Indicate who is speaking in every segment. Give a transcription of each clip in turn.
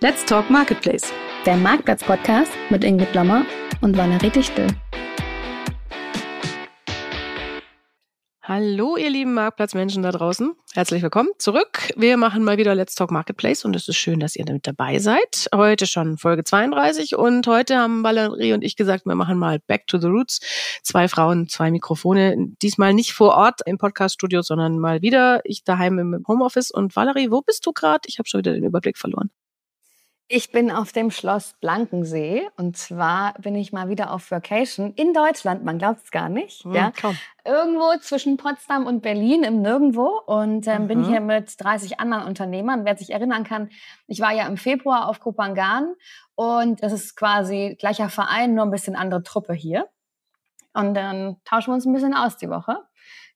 Speaker 1: Let's Talk Marketplace.
Speaker 2: Der Marktplatz-Podcast mit Ingrid Lammer und Valerie Dichtel.
Speaker 1: Hallo, ihr lieben Marktplatzmenschen da draußen. Herzlich willkommen zurück. Wir machen mal wieder Let's Talk Marketplace und es ist schön, dass ihr damit dabei seid. Heute schon Folge 32 und heute haben Valerie und ich gesagt, wir machen mal Back to the Roots. Zwei Frauen, zwei Mikrofone. Diesmal nicht vor Ort im Podcaststudio, sondern mal wieder ich daheim im Homeoffice. Und Valerie, wo bist du gerade? Ich habe schon wieder den Überblick verloren.
Speaker 2: Ich bin auf dem Schloss Blankensee und zwar bin ich mal wieder auf Vacation in Deutschland. Man glaubt es gar nicht. Hm, ja. Kaum. Irgendwo zwischen Potsdam und Berlin im Nirgendwo und ähm, mhm. bin hier mit 30 anderen Unternehmern. Wer sich erinnern kann, ich war ja im Februar auf Kopangan und das ist quasi gleicher Verein, nur ein bisschen andere Truppe hier. Und dann tauschen wir uns ein bisschen aus die Woche.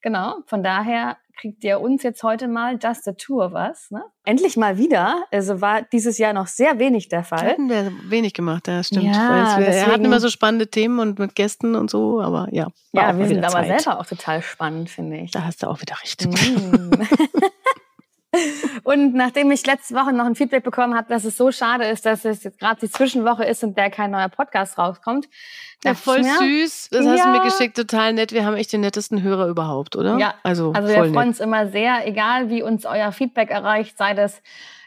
Speaker 2: Genau, von daher kriegt ihr uns jetzt heute mal Just the Two of Us. Ne? Endlich mal wieder. Also war dieses Jahr noch sehr wenig der Fall.
Speaker 1: Hatten wir wenig gemacht, ja, stimmt. Ja, wir, deswegen, hatten immer so spannende Themen und mit Gästen und so, aber ja.
Speaker 2: Ja, wir sind aber Zeit. selber auch total spannend, finde ich.
Speaker 1: Da hast du auch wieder recht. Mm.
Speaker 2: und nachdem ich letzte Woche noch ein Feedback bekommen habe, dass es so schade ist, dass es jetzt gerade die Zwischenwoche ist und der kein neuer Podcast rauskommt,
Speaker 1: ja, voll süß. Das ja. hast du mir geschickt, total nett. Wir haben echt den nettesten Hörer überhaupt, oder?
Speaker 2: Ja, also, also wir freuen uns immer sehr, egal wie uns euer Feedback erreicht, sei das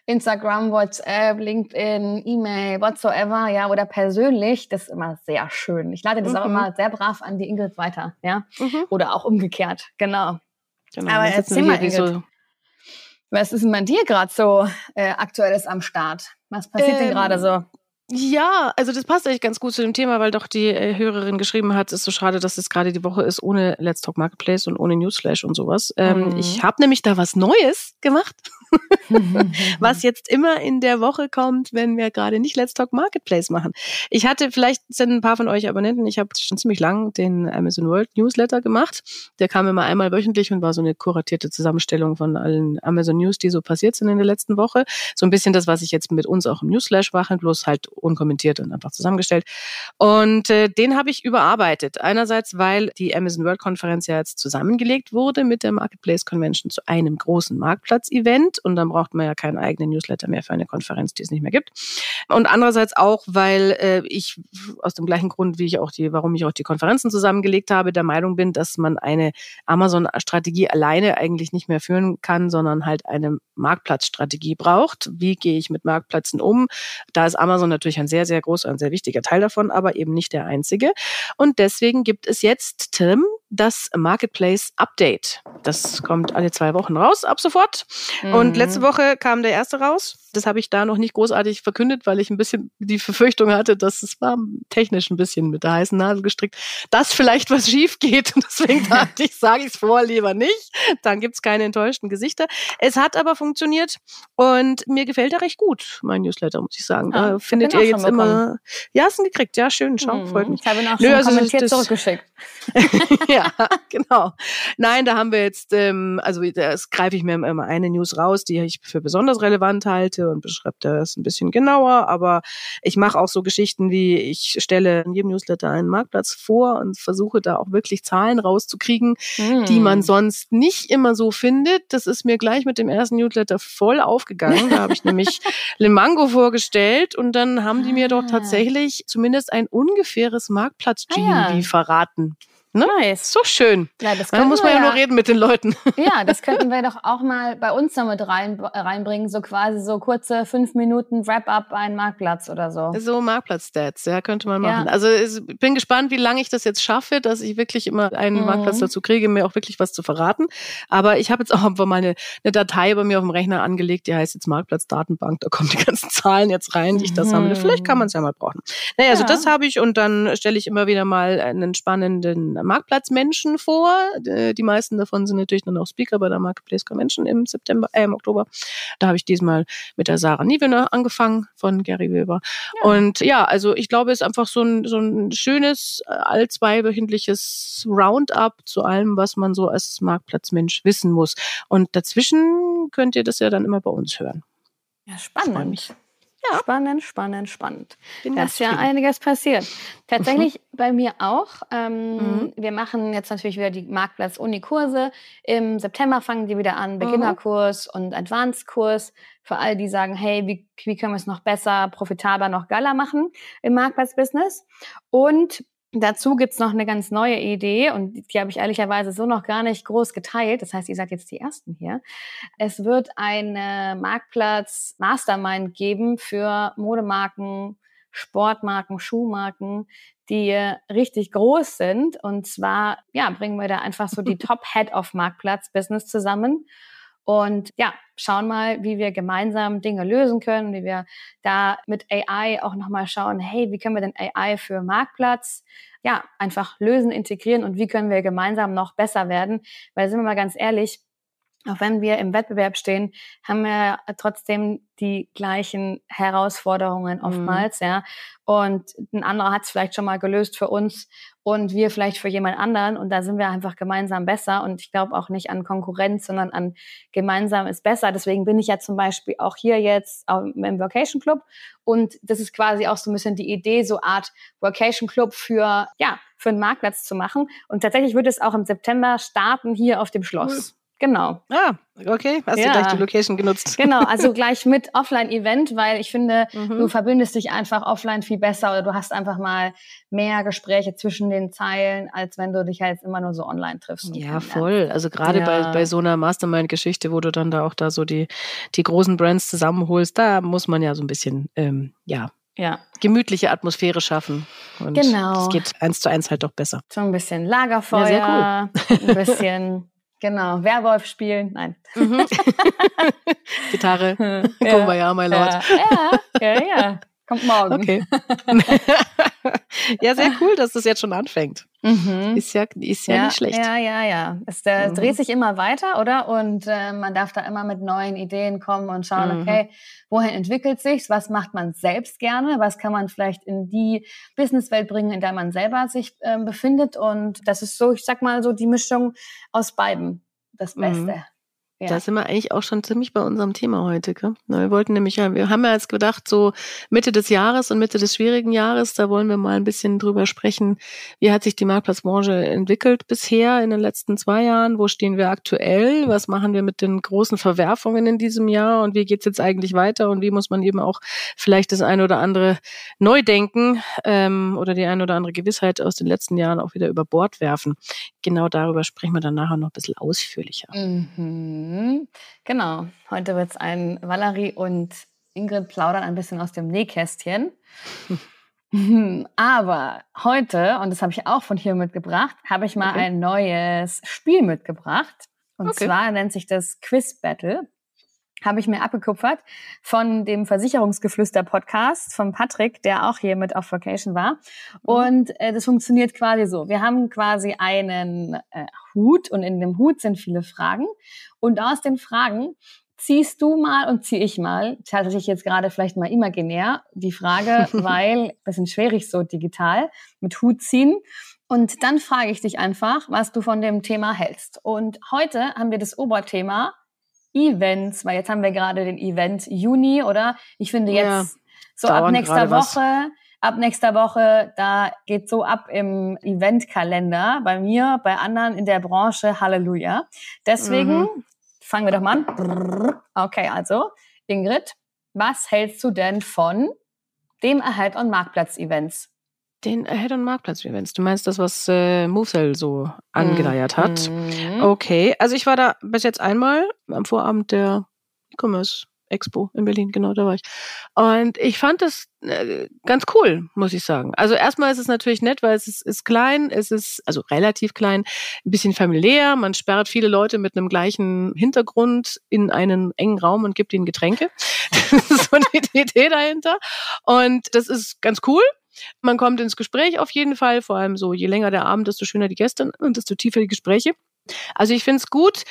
Speaker 2: Instagram, WhatsApp, LinkedIn, E-Mail, whatsoever, ja, oder persönlich, das ist immer sehr schön. Ich lade das mhm. auch immer sehr brav an die Ingrid weiter, ja, mhm. oder auch umgekehrt, genau. genau Aber erzähl mal, Ingrid, so was ist denn bei dir gerade so äh, aktuelles am Start? Was passiert ähm, denn gerade so?
Speaker 1: Ja, also das passt eigentlich ganz gut zu dem Thema, weil doch die äh, Hörerin geschrieben hat, es ist so schade, dass es gerade die Woche ist ohne Let's Talk Marketplace und ohne Newsflash und sowas. Ähm, mhm. Ich habe nämlich da was Neues gemacht, was jetzt immer in der Woche kommt, wenn wir gerade nicht Let's Talk Marketplace machen. Ich hatte, vielleicht sind ein paar von euch Abonnenten, ich habe schon ziemlich lang den Amazon World Newsletter gemacht. Der kam immer einmal wöchentlich und war so eine kuratierte Zusammenstellung von allen Amazon News, die so passiert sind in der letzten Woche. So ein bisschen das, was ich jetzt mit uns auch im Newsflash mache, bloß halt unkommentiert und einfach zusammengestellt. Und äh, den habe ich überarbeitet. Einerseits, weil die Amazon World Konferenz ja jetzt zusammengelegt wurde mit der Marketplace Convention zu einem großen Marktplatz-Event und dann braucht man ja keinen eigenen Newsletter mehr für eine Konferenz, die es nicht mehr gibt. Und andererseits auch, weil äh, ich aus dem gleichen Grund, wie ich auch die, warum ich auch die Konferenzen zusammengelegt habe, der Meinung bin, dass man eine Amazon-Strategie alleine eigentlich nicht mehr führen kann, sondern halt eine Marktplatzstrategie braucht. Wie gehe ich mit Marktplätzen um? Da ist Amazon natürlich ein sehr, sehr großer und sehr wichtiger Teil davon, aber eben nicht der einzige. Und deswegen gibt es jetzt, Tim, das Marketplace Update. Das kommt alle zwei Wochen raus, ab sofort. Mhm. Und letzte Woche kam der erste raus. Das habe ich da noch nicht großartig verkündet, weil ich ein bisschen die Befürchtung hatte, dass es war technisch ein bisschen mit der heißen Nadel gestrickt, dass vielleicht was schief geht. Und deswegen dachte ich, sage ich es vor, lieber nicht. Dann gibt's keine enttäuschten Gesichter. Es hat aber funktioniert und mir gefällt er recht gut, mein Newsletter, muss ich sagen. Da ah, findet ihr jetzt immer. Ja, hast ihn gekriegt. Ja, schön. Schau, mhm. freut mich.
Speaker 2: Ich habe ihn auch schon Nö, also kommentiert das, zurückgeschickt.
Speaker 1: ja, genau. Nein, da haben wir jetzt, ähm, also das greife ich mir immer eine News raus, die ich für besonders relevant halte und beschreibe das ein bisschen genauer. Aber ich mache auch so Geschichten wie, ich stelle in jedem Newsletter einen Marktplatz vor und versuche da auch wirklich Zahlen rauszukriegen, mm. die man hm. sonst nicht immer so findet. Das ist mir gleich mit dem ersten Newsletter voll aufgegangen. Da habe ich nämlich Lemango vorgestellt und dann haben die mir doch ah. tatsächlich zumindest ein ungefähres Marktplatz-GMV ah, ja. verraten. Ne? Nice. So schön. Ja, das da muss man ja, ja nur reden mit den Leuten.
Speaker 2: Ja, das könnten wir doch auch mal bei uns noch mit rein, reinbringen. So quasi so kurze fünf Minuten Wrap-up ein Marktplatz oder so.
Speaker 1: So Marktplatz-Stats, ja, könnte man machen. Ja. Also ich bin gespannt, wie lange ich das jetzt schaffe, dass ich wirklich immer einen mhm. Marktplatz dazu kriege, mir auch wirklich was zu verraten. Aber ich habe jetzt auch einfach mal eine, eine Datei bei mir auf dem Rechner angelegt, die heißt jetzt Marktplatz-Datenbank. Da kommen die ganzen Zahlen jetzt rein, die ich da sammle. Mhm. Vielleicht kann man es ja mal brauchen. Naja, also das habe ich und dann stelle ich immer wieder mal einen spannenden Marktplatzmenschen vor. Äh, die meisten davon sind natürlich dann auch Speaker bei der Marketplace Convention im September, äh, im Oktober. Da habe ich diesmal mit der Sarah Niewener angefangen von Gary Weber. Ja. Und ja, also ich glaube, es ist einfach so ein, so ein schönes, äh, all zweiwöchentliches Roundup zu allem, was man so als Marktplatzmensch wissen muss. Und dazwischen könnt ihr das ja dann immer bei uns hören.
Speaker 2: Ja, spannend. Ja. Spannend, spannend, spannend. Bin da ist ja einiges passiert. Tatsächlich mhm. bei mir auch. Ähm, mhm. Wir machen jetzt natürlich wieder die Marktplatz-Uni-Kurse. Im September fangen die wieder an, mhm. Beginnerkurs mhm. und Advanced-Kurs. Für alle, die sagen, hey, wie, wie können wir es noch besser, profitabler, noch geiler machen im Marktplatz-Business? Und Dazu gibt's noch eine ganz neue Idee und die habe ich ehrlicherweise so noch gar nicht groß geteilt. Das heißt, ihr seid jetzt die Ersten hier. Es wird eine Marktplatz Mastermind geben für Modemarken, Sportmarken, Schuhmarken, die richtig groß sind. Und zwar, ja, bringen wir da einfach so die Top Head of Marktplatz Business zusammen und ja, schauen mal, wie wir gemeinsam Dinge lösen können, wie wir da mit AI auch nochmal schauen, hey, wie können wir denn AI für Marktplatz ja einfach lösen, integrieren und wie können wir gemeinsam noch besser werden? Weil sind wir mal ganz ehrlich, auch wenn wir im Wettbewerb stehen, haben wir trotzdem die gleichen Herausforderungen mhm. oftmals, mhm. ja. Und ein anderer hat es vielleicht schon mal gelöst für uns und wir vielleicht für jemand anderen und da sind wir einfach gemeinsam besser und ich glaube auch nicht an Konkurrenz, sondern an gemeinsam ist besser. Deswegen bin ich ja zum Beispiel auch hier jetzt im Vocation Club und das ist quasi auch so ein bisschen die Idee, so Art Vocation Club für, ja, für einen Marktplatz zu machen und tatsächlich wird es auch im September starten hier auf dem Schloss. Cool. Genau.
Speaker 1: Ah, okay. Hast ja. du gleich die Location genutzt?
Speaker 2: Genau, also gleich mit Offline-Event, weil ich finde, mhm. du verbindest dich einfach offline viel besser oder du hast einfach mal mehr Gespräche zwischen den Zeilen, als wenn du dich halt immer nur so online triffst.
Speaker 1: Ja, voll. Also gerade ja. bei, bei so einer Mastermind-Geschichte, wo du dann da auch da so die, die großen Brands zusammenholst, da muss man ja so ein bisschen, ähm, ja, ja. gemütliche Atmosphäre schaffen. Und genau. Es geht eins zu eins halt doch besser.
Speaker 2: So ein bisschen Lagerfeuer, ja, cool. ein bisschen Genau, Werwolf spielen, nein. Mhm.
Speaker 1: Gitarre, ja. ja, my lord.
Speaker 2: Ja, ja, ja, kommt morgen.
Speaker 1: Okay. ja, sehr cool, dass das jetzt schon anfängt. Mhm. Ist ja, ist ja, ja, nicht schlecht.
Speaker 2: Ja, ja, ja. Es äh, mhm. dreht sich immer weiter, oder? Und äh, man darf da immer mit neuen Ideen kommen und schauen, mhm. okay, wohin entwickelt sich's? Was macht man selbst gerne? Was kann man vielleicht in die Businesswelt bringen, in der man selber sich äh, befindet? Und das ist so, ich sag mal so, die Mischung aus beiden. Das mhm. Beste.
Speaker 1: Ja. Da sind wir eigentlich auch schon ziemlich bei unserem Thema heute. Gell? wir wollten nämlich, wir haben ja jetzt gedacht, so Mitte des Jahres und Mitte des schwierigen Jahres, da wollen wir mal ein bisschen drüber sprechen, wie hat sich die Marktplatzbranche entwickelt bisher in den letzten zwei Jahren, wo stehen wir aktuell, was machen wir mit den großen Verwerfungen in diesem Jahr und wie geht's jetzt eigentlich weiter und wie muss man eben auch vielleicht das eine oder andere neu denken ähm, oder die eine oder andere Gewissheit aus den letzten Jahren auch wieder über Bord werfen. Genau darüber sprechen wir dann nachher noch ein bisschen ausführlicher.
Speaker 2: Mhm. Mhm. Genau. Heute wird es ein Valerie und Ingrid plaudern ein bisschen aus dem Nähkästchen. Aber heute, und das habe ich auch von hier mitgebracht, habe ich mal okay. ein neues Spiel mitgebracht. Und okay. zwar nennt sich das Quiz Battle habe ich mir abgekupfert von dem Versicherungsgeflüster-Podcast von Patrick, der auch hier mit auf Vacation war. Mhm. Und äh, das funktioniert quasi so. Wir haben quasi einen äh, Hut und in dem Hut sind viele Fragen. Und aus den Fragen ziehst du mal und zieh ich mal. Tatsächlich jetzt gerade vielleicht mal imaginär die Frage, weil bisschen schwierig so digital mit Hut ziehen. Und dann frage ich dich einfach, was du von dem Thema hältst. Und heute haben wir das Oberthema Events, weil jetzt haben wir gerade den Event Juni, oder? Ich finde jetzt ja, so ab nächster Woche, was. ab nächster Woche, da geht so ab im Eventkalender bei mir, bei anderen in der Branche, Halleluja. Deswegen mhm. fangen wir doch mal an. Okay, also Ingrid, was hältst du denn von dem Erhalt on Marktplatz Events?
Speaker 1: Den Head- und Marktplatz-Events. Du meinst das, was äh, Movesell so angeleiert hat? Mhm. Okay, also ich war da bis jetzt einmal am Vorabend der E-Commerce Expo in Berlin, genau, da war ich. Und ich fand das äh, ganz cool, muss ich sagen. Also erstmal ist es natürlich nett, weil es ist, ist klein, es ist also relativ klein, ein bisschen familiär, man sperrt viele Leute mit einem gleichen Hintergrund in einen engen Raum und gibt ihnen Getränke. Das ist so die Idee dahinter. Und das ist ganz cool. Man kommt ins Gespräch auf jeden Fall, vor allem so, je länger der Abend, desto schöner die Gäste und desto tiefer die Gespräche. Also ich finde es gut.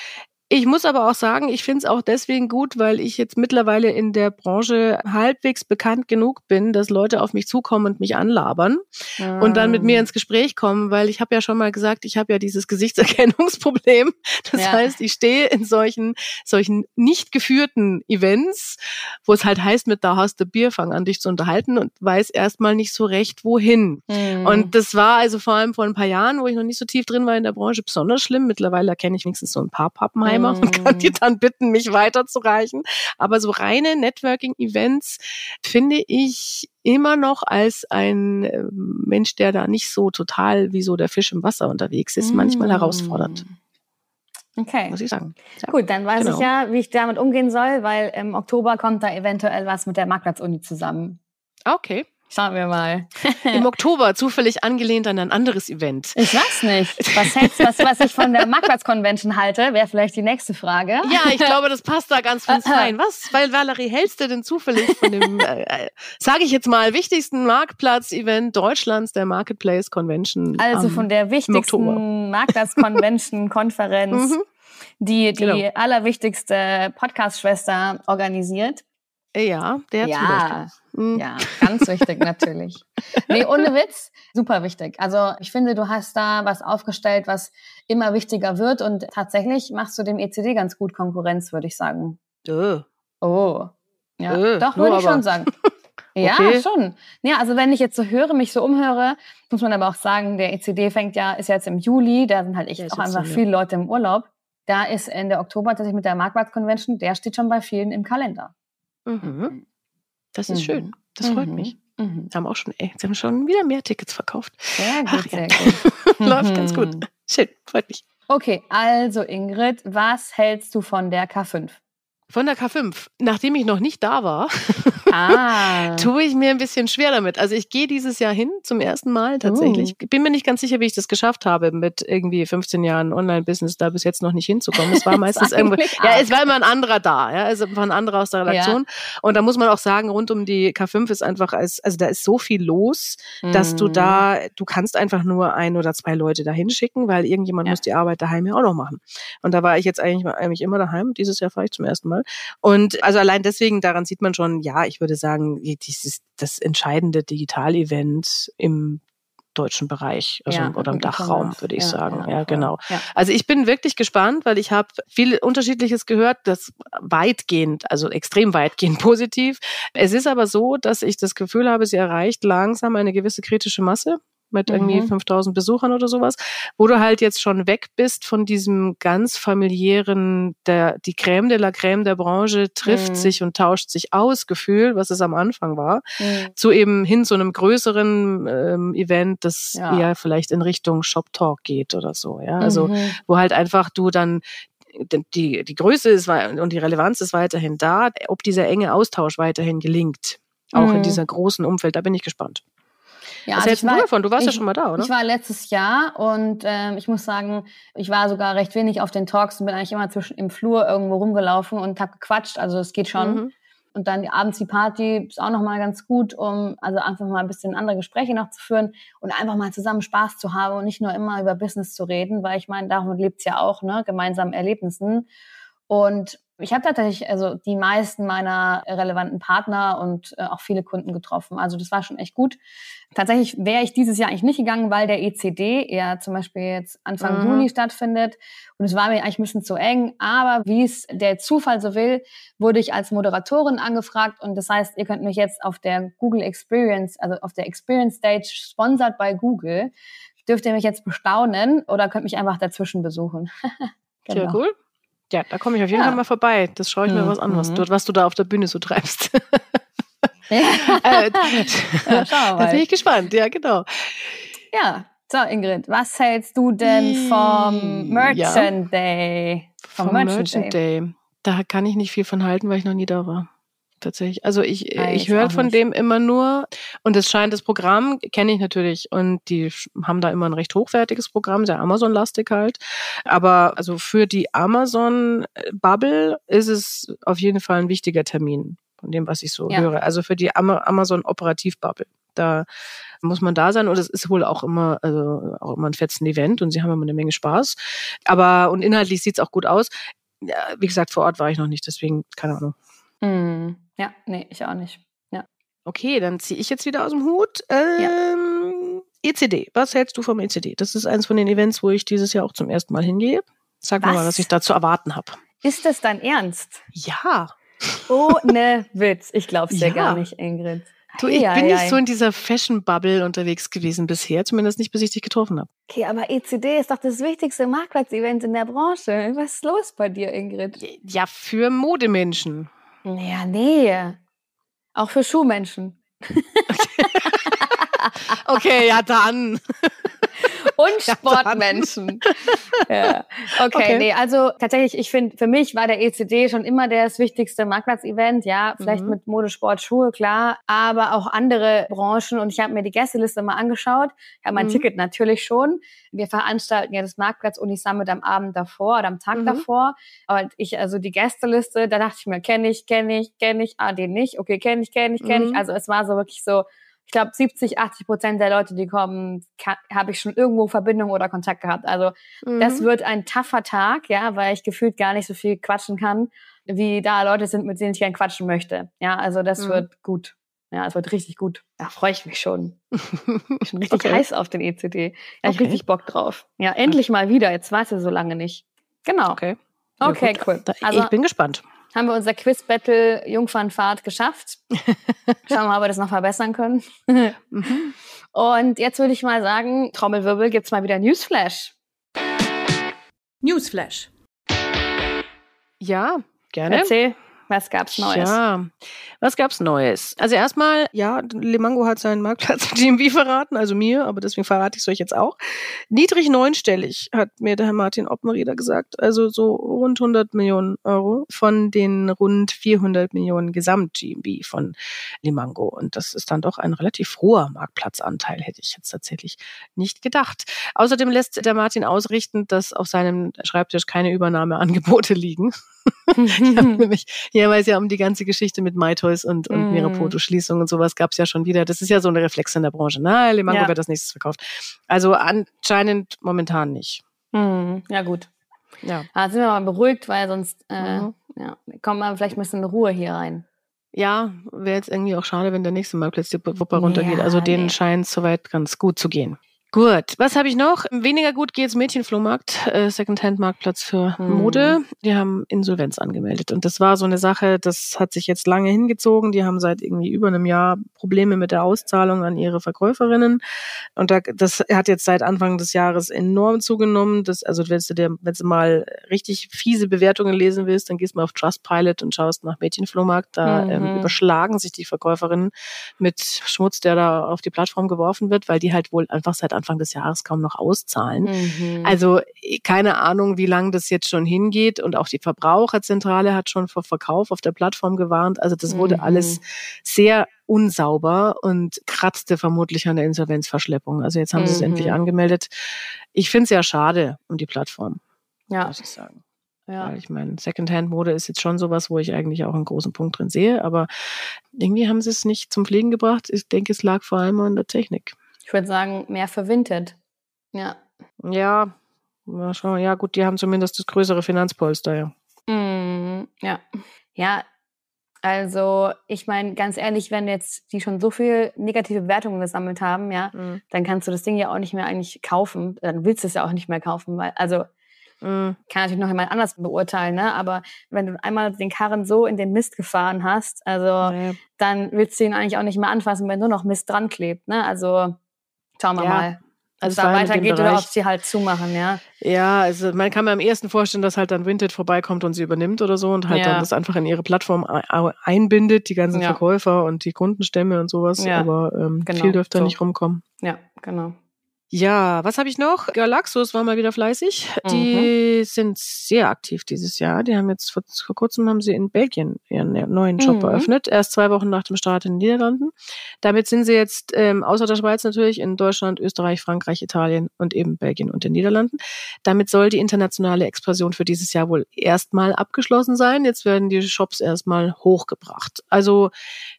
Speaker 1: Ich muss aber auch sagen, ich finde es auch deswegen gut, weil ich jetzt mittlerweile in der Branche halbwegs bekannt genug bin, dass Leute auf mich zukommen und mich anlabern ah. und dann mit mir ins Gespräch kommen, weil ich habe ja schon mal gesagt, ich habe ja dieses Gesichtserkennungsproblem. Das ja. heißt, ich stehe in solchen solchen nicht geführten Events, wo es halt heißt, mit da hast du Bier, fang an dich zu unterhalten und weiß erstmal nicht so recht wohin. Mhm. Und das war also vor allem vor ein paar Jahren, wo ich noch nicht so tief drin war in der Branche, besonders schlimm. Mittlerweile kenne ich wenigstens so ein paar Pappenheimer mm. und kann die mm. dann bitten, mich weiterzureichen. Aber so reine Networking-Events finde ich immer noch als ein äh, Mensch, der da nicht so total wie so der Fisch im Wasser unterwegs ist, manchmal mm. herausfordernd.
Speaker 2: Okay. Muss ich sagen. Ja. Gut, dann weiß genau. ich ja, wie ich damit umgehen soll, weil im Oktober kommt da eventuell was mit der Marktplatz-Uni zusammen.
Speaker 1: Okay.
Speaker 2: Schauen wir mal.
Speaker 1: Im Oktober, zufällig angelehnt an ein anderes Event.
Speaker 2: Ich weiß nicht. Was hältst was, was ich von der Marktplatz Convention halte, wäre vielleicht die nächste Frage.
Speaker 1: Ja, ich glaube, das passt da ganz von rein. Was? Weil Valerie hältst du denn zufällig von dem, äh, äh sage ich jetzt mal, wichtigsten Marktplatz-Event Deutschlands, der Marketplace Convention?
Speaker 2: Also von der wichtigsten Marktplatz Convention Konferenz, mhm. die die genau. allerwichtigste Podcast-Schwester organisiert.
Speaker 1: Ja, der
Speaker 2: ja. zum Beispiel. Mhm. Ja, ganz wichtig natürlich. Nee, ohne Witz, super wichtig. Also ich finde, du hast da was aufgestellt, was immer wichtiger wird und tatsächlich machst du dem ECD ganz gut Konkurrenz, würde ich sagen.
Speaker 1: Dö.
Speaker 2: Oh. Ja, Dö, doch, würde ich schon sagen. Ja, okay. schon. Ja, also wenn ich jetzt so höre, mich so umhöre, muss man aber auch sagen, der ECD fängt ja, ist jetzt im Juli, da sind halt echt auch einfach viele Leute im Urlaub. Da ist Ende Oktober tatsächlich mit der Marktplatz Convention, der steht schon bei vielen im Kalender.
Speaker 1: Mhm. Das ist mhm. schön. Das freut mhm. mich. Mhm. Haben auch schon, ey, sie haben schon wieder mehr Tickets verkauft.
Speaker 2: Sehr gut, Ach, sehr gut.
Speaker 1: Läuft ganz gut. Mhm. Schön, freut mich.
Speaker 2: Okay, also Ingrid, was hältst du von der K5?
Speaker 1: Von der K5. Nachdem ich noch nicht da war, ah. tue ich mir ein bisschen schwer damit. Also ich gehe dieses Jahr hin zum ersten Mal tatsächlich. Uh. Bin mir nicht ganz sicher, wie ich das geschafft habe, mit irgendwie 15 Jahren Online-Business da bis jetzt noch nicht hinzukommen. Es war meistens irgendwo, ja, es war immer ein anderer da, ja, also war ein anderer aus der Redaktion. Ja. Und da muss man auch sagen, rund um die K5 ist einfach, als, also da ist so viel los, mm. dass du da, mhm. du kannst einfach nur ein oder zwei Leute da hinschicken, weil irgendjemand ja. muss die Arbeit daheim ja auch noch machen. Und da war ich jetzt eigentlich, eigentlich immer daheim. Dieses Jahr fahre ich zum ersten Mal. Und also allein deswegen, daran sieht man schon, ja, ich würde sagen, dieses, das entscheidende Digital-Event im deutschen Bereich also ja, oder im Dachraum, würde ich ja, sagen. Ja, ja genau. Also ich bin wirklich gespannt, weil ich habe viel Unterschiedliches gehört, das weitgehend, also extrem weitgehend positiv. Es ist aber so, dass ich das Gefühl habe, sie erreicht langsam eine gewisse kritische Masse mit irgendwie mhm. 5000 Besuchern oder sowas, wo du halt jetzt schon weg bist von diesem ganz familiären, der, die Crème de la Crème der Branche trifft mhm. sich und tauscht sich aus Gefühl, was es am Anfang war, mhm. zu eben hin zu einem größeren ähm, Event, das ja. eher vielleicht in Richtung Shop Talk geht oder so, ja, also mhm. wo halt einfach du dann die, die Größe ist und die Relevanz ist weiterhin da, ob dieser enge Austausch weiterhin gelingt, auch in mhm. dieser großen Umfeld, da bin ich gespannt. Ja, Was also hältst du davon? Du warst ich, ja schon mal da, oder?
Speaker 2: Ich war letztes Jahr und ähm, ich muss sagen, ich war sogar recht wenig auf den Talks und bin eigentlich immer zwischen im Flur irgendwo rumgelaufen und habe gequatscht. Also es geht schon. Mhm. Und dann abends die Party ist auch nochmal ganz gut, um also einfach mal ein bisschen andere Gespräche noch zu führen und einfach mal zusammen Spaß zu haben und nicht nur immer über Business zu reden, weil ich meine, davon lebt's ja auch, ne, gemeinsamen Erlebnissen. Und ich habe tatsächlich also die meisten meiner relevanten Partner und äh, auch viele Kunden getroffen. Also das war schon echt gut. Tatsächlich wäre ich dieses Jahr eigentlich nicht gegangen, weil der ECD ja zum Beispiel jetzt Anfang mhm. Juli stattfindet. Und es war mir eigentlich ein bisschen zu eng. Aber wie es der Zufall so will, wurde ich als Moderatorin angefragt. Und das heißt, ihr könnt mich jetzt auf der Google Experience, also auf der Experience Stage, sponsert bei Google, dürft ihr mich jetzt bestaunen oder könnt mich einfach dazwischen besuchen.
Speaker 1: genau. Sehr cool. Ja, da komme ich auf jeden ja. Fall mal vorbei. Das schaue ich mir mhm. was an, was du, was du da auf der Bühne so treibst. Ja. äh, ja. Da bin ich gespannt, ja, genau.
Speaker 2: Ja, so Ingrid, was hältst du denn vom Merchant Day?
Speaker 1: Vom, vom Merchant, Merchant Day. Day. Da kann ich nicht viel von halten, weil ich noch nie da war tatsächlich. Also ich, ah, ich höre von dem immer nur und es scheint das Programm kenne ich natürlich und die haben da immer ein recht hochwertiges Programm, sehr Amazon-lastig halt. Aber also für die Amazon-Bubble ist es auf jeden Fall ein wichtiger Termin von dem, was ich so ja. höre. Also für die Amazon-Operativ-Bubble. Da muss man da sein und es ist wohl auch immer, also auch immer ein fetzen Event und sie haben immer eine Menge Spaß. Aber und inhaltlich sieht's auch gut aus ja, wie gesagt, vor Ort war ich noch nicht, deswegen keine Ahnung.
Speaker 2: Hm. Ja, nee, ich auch nicht. Ja.
Speaker 1: Okay, dann ziehe ich jetzt wieder aus dem Hut. Ähm, ja. ECD, was hältst du vom ECD? Das ist eins von den Events, wo ich dieses Jahr auch zum ersten Mal hingehe. Sag was? mir mal, was ich da zu erwarten habe.
Speaker 2: Ist das dein Ernst?
Speaker 1: Ja.
Speaker 2: Oh, ne Witz. Ich glaub's dir ja. gar nicht, Ingrid.
Speaker 1: Du, ich ei, bin ei, nicht ei. so in dieser Fashion-Bubble unterwegs gewesen bisher, zumindest nicht, bis ich dich getroffen habe.
Speaker 2: Okay, aber ECD ist doch das wichtigste Marktplatz-Event in der Branche. Was ist los bei dir, Ingrid?
Speaker 1: Ja, für Modemenschen.
Speaker 2: Ja, nee. Auch für Schuhmenschen.
Speaker 1: Okay, okay ja dann.
Speaker 2: und Sportmenschen. ja. okay, okay, nee, also tatsächlich, ich finde, für mich war der ECD schon immer das wichtigste Marktplatz-Event. Ja, vielleicht mhm. mit Mode, Sport, Schuhe, klar, aber auch andere Branchen. Und ich habe mir die Gästeliste mal angeschaut. Ich habe mein mhm. Ticket natürlich schon. Wir veranstalten ja das Marktplatz Uni Summit am Abend davor oder am Tag mhm. davor. Aber ich, also die Gästeliste, da dachte ich mir, kenne ich, kenne ich, kenne ich, ah, den nicht, okay, kenne ich, kenne ich, kenne ich. Mhm. Also es war so wirklich so, ich glaube, 70, 80 Prozent der Leute, die kommen, habe ich schon irgendwo Verbindung oder Kontakt gehabt. Also mhm. das wird ein tougher Tag, ja, weil ich gefühlt gar nicht so viel quatschen kann, wie da Leute sind, mit denen ich gern quatschen möchte. Ja, also das mhm. wird gut. Ja, es wird richtig gut. Da freue ich mich schon. ich bin richtig okay. heiß auf den ECD. Ja, ich okay. richtig Bock drauf. Ja, endlich mal wieder. Jetzt war es ja so lange nicht. Genau.
Speaker 1: Okay.
Speaker 2: Okay, ja, cool.
Speaker 1: Also, ich bin gespannt
Speaker 2: haben wir unser Quiz-Battle Jungfernfahrt geschafft. Schauen wir mal, ob wir das noch verbessern können. mhm. Und jetzt würde ich mal sagen, Trommelwirbel, gibt's mal wieder Newsflash.
Speaker 1: Newsflash. Ja, gerne.
Speaker 2: Erzähl. Was gab's Neues?
Speaker 1: Ja, was gab's Neues? Also erstmal, ja, Limango hat seinen Marktplatz GMB verraten, also mir, aber deswegen verrate ich es euch jetzt auch. Niedrig neunstellig, hat mir der Herr Martin Oppenrieder gesagt. Also so rund 100 Millionen Euro von den rund 400 Millionen Gesamt-GMB von Limango. Und das ist dann doch ein relativ hoher Marktplatzanteil, hätte ich jetzt tatsächlich nicht gedacht. Außerdem lässt der Martin ausrichten, dass auf seinem Schreibtisch keine Übernahmeangebote liegen. ich habe nämlich, ja, weil es ja um die ganze Geschichte mit MyToys und, und mm. Mirapoto-Schließung und sowas gab es ja schon wieder. Das ist ja so eine Reflex in der Branche. Na, Limango ja. wird das nächstes verkauft. Also anscheinend momentan nicht.
Speaker 2: Mm, ja, gut. Ja. Da sind wir mal beruhigt, weil sonst äh, mhm. ja, kommt man vielleicht ein bisschen Ruhe hier rein.
Speaker 1: Ja, wäre jetzt irgendwie auch schade, wenn der nächste Mal plötzlich die Wuppe runtergeht. Ja, also denen nee. scheint es soweit ganz gut zu gehen. Gut, was habe ich noch? Weniger gut geht's Mädchenflohmarkt, äh, Secondhand-Marktplatz für mhm. Mode. Die haben Insolvenz angemeldet. Und das war so eine Sache, das hat sich jetzt lange hingezogen. Die haben seit irgendwie über einem Jahr Probleme mit der Auszahlung an ihre Verkäuferinnen. Und da, das hat jetzt seit Anfang des Jahres enorm zugenommen. Das, also wenn du dir, wenn du mal richtig fiese Bewertungen lesen willst, dann gehst du mal auf Trustpilot und schaust nach Mädchenflohmarkt. Da ähm, mhm. ähm, überschlagen sich die Verkäuferinnen mit Schmutz, der da auf die Plattform geworfen wird, weil die halt wohl einfach seit Anfang des Jahres kaum noch auszahlen. Mhm. Also keine Ahnung, wie lange das jetzt schon hingeht. Und auch die Verbraucherzentrale hat schon vor Verkauf auf der Plattform gewarnt. Also das wurde mhm. alles sehr unsauber und kratzte vermutlich an der Insolvenzverschleppung. Also jetzt haben mhm. sie es endlich mhm. angemeldet. Ich finde es ja schade um die Plattform, ja. muss ich sagen. Ja. Weil ich meine, Secondhand-Mode ist jetzt schon sowas, wo ich eigentlich auch einen großen Punkt drin sehe, aber irgendwie haben sie es nicht zum Pflegen gebracht. Ich denke, es lag vor allem an der Technik.
Speaker 2: Ich würde sagen, mehr für Vinted. Ja.
Speaker 1: Ja, mal schauen. Ja, gut, die haben zumindest das größere Finanzpolster, ja.
Speaker 2: Mm, ja. Ja, also ich meine, ganz ehrlich, wenn jetzt die schon so viel negative Bewertungen gesammelt haben, ja, mhm. dann kannst du das Ding ja auch nicht mehr eigentlich kaufen. Dann willst du es ja auch nicht mehr kaufen, weil, also mhm. kann natürlich noch jemand anders beurteilen, ne? Aber wenn du einmal den Karren so in den Mist gefahren hast, also nee. dann willst du ihn eigentlich auch nicht mehr anfassen, wenn nur noch Mist dran klebt, ne? Also Schauen wir ja. mal. Also da weitergeht oder ob sie halt zumachen, ja.
Speaker 1: Ja, also man kann mir am ehesten vorstellen, dass halt dann Vinted vorbeikommt und sie übernimmt oder so und halt ja. dann das einfach in ihre Plattform einbindet, die ganzen ja. Verkäufer und die Kundenstämme und sowas. Ja. Aber ähm, genau. viel dürfte so. nicht rumkommen.
Speaker 2: Ja, genau.
Speaker 1: Ja, was habe ich noch? Galaxus war mal wieder fleißig. Mhm. Die sind sehr aktiv dieses Jahr. Die haben jetzt vor, vor kurzem haben sie in Belgien ihren neuen Shop mhm. eröffnet. Erst zwei Wochen nach dem Start in den Niederlanden. Damit sind sie jetzt ähm, außer der Schweiz natürlich in Deutschland, Österreich, Frankreich, Italien und eben Belgien und den Niederlanden. Damit soll die internationale Expansion für dieses Jahr wohl erstmal abgeschlossen sein. Jetzt werden die Shops erstmal hochgebracht. Also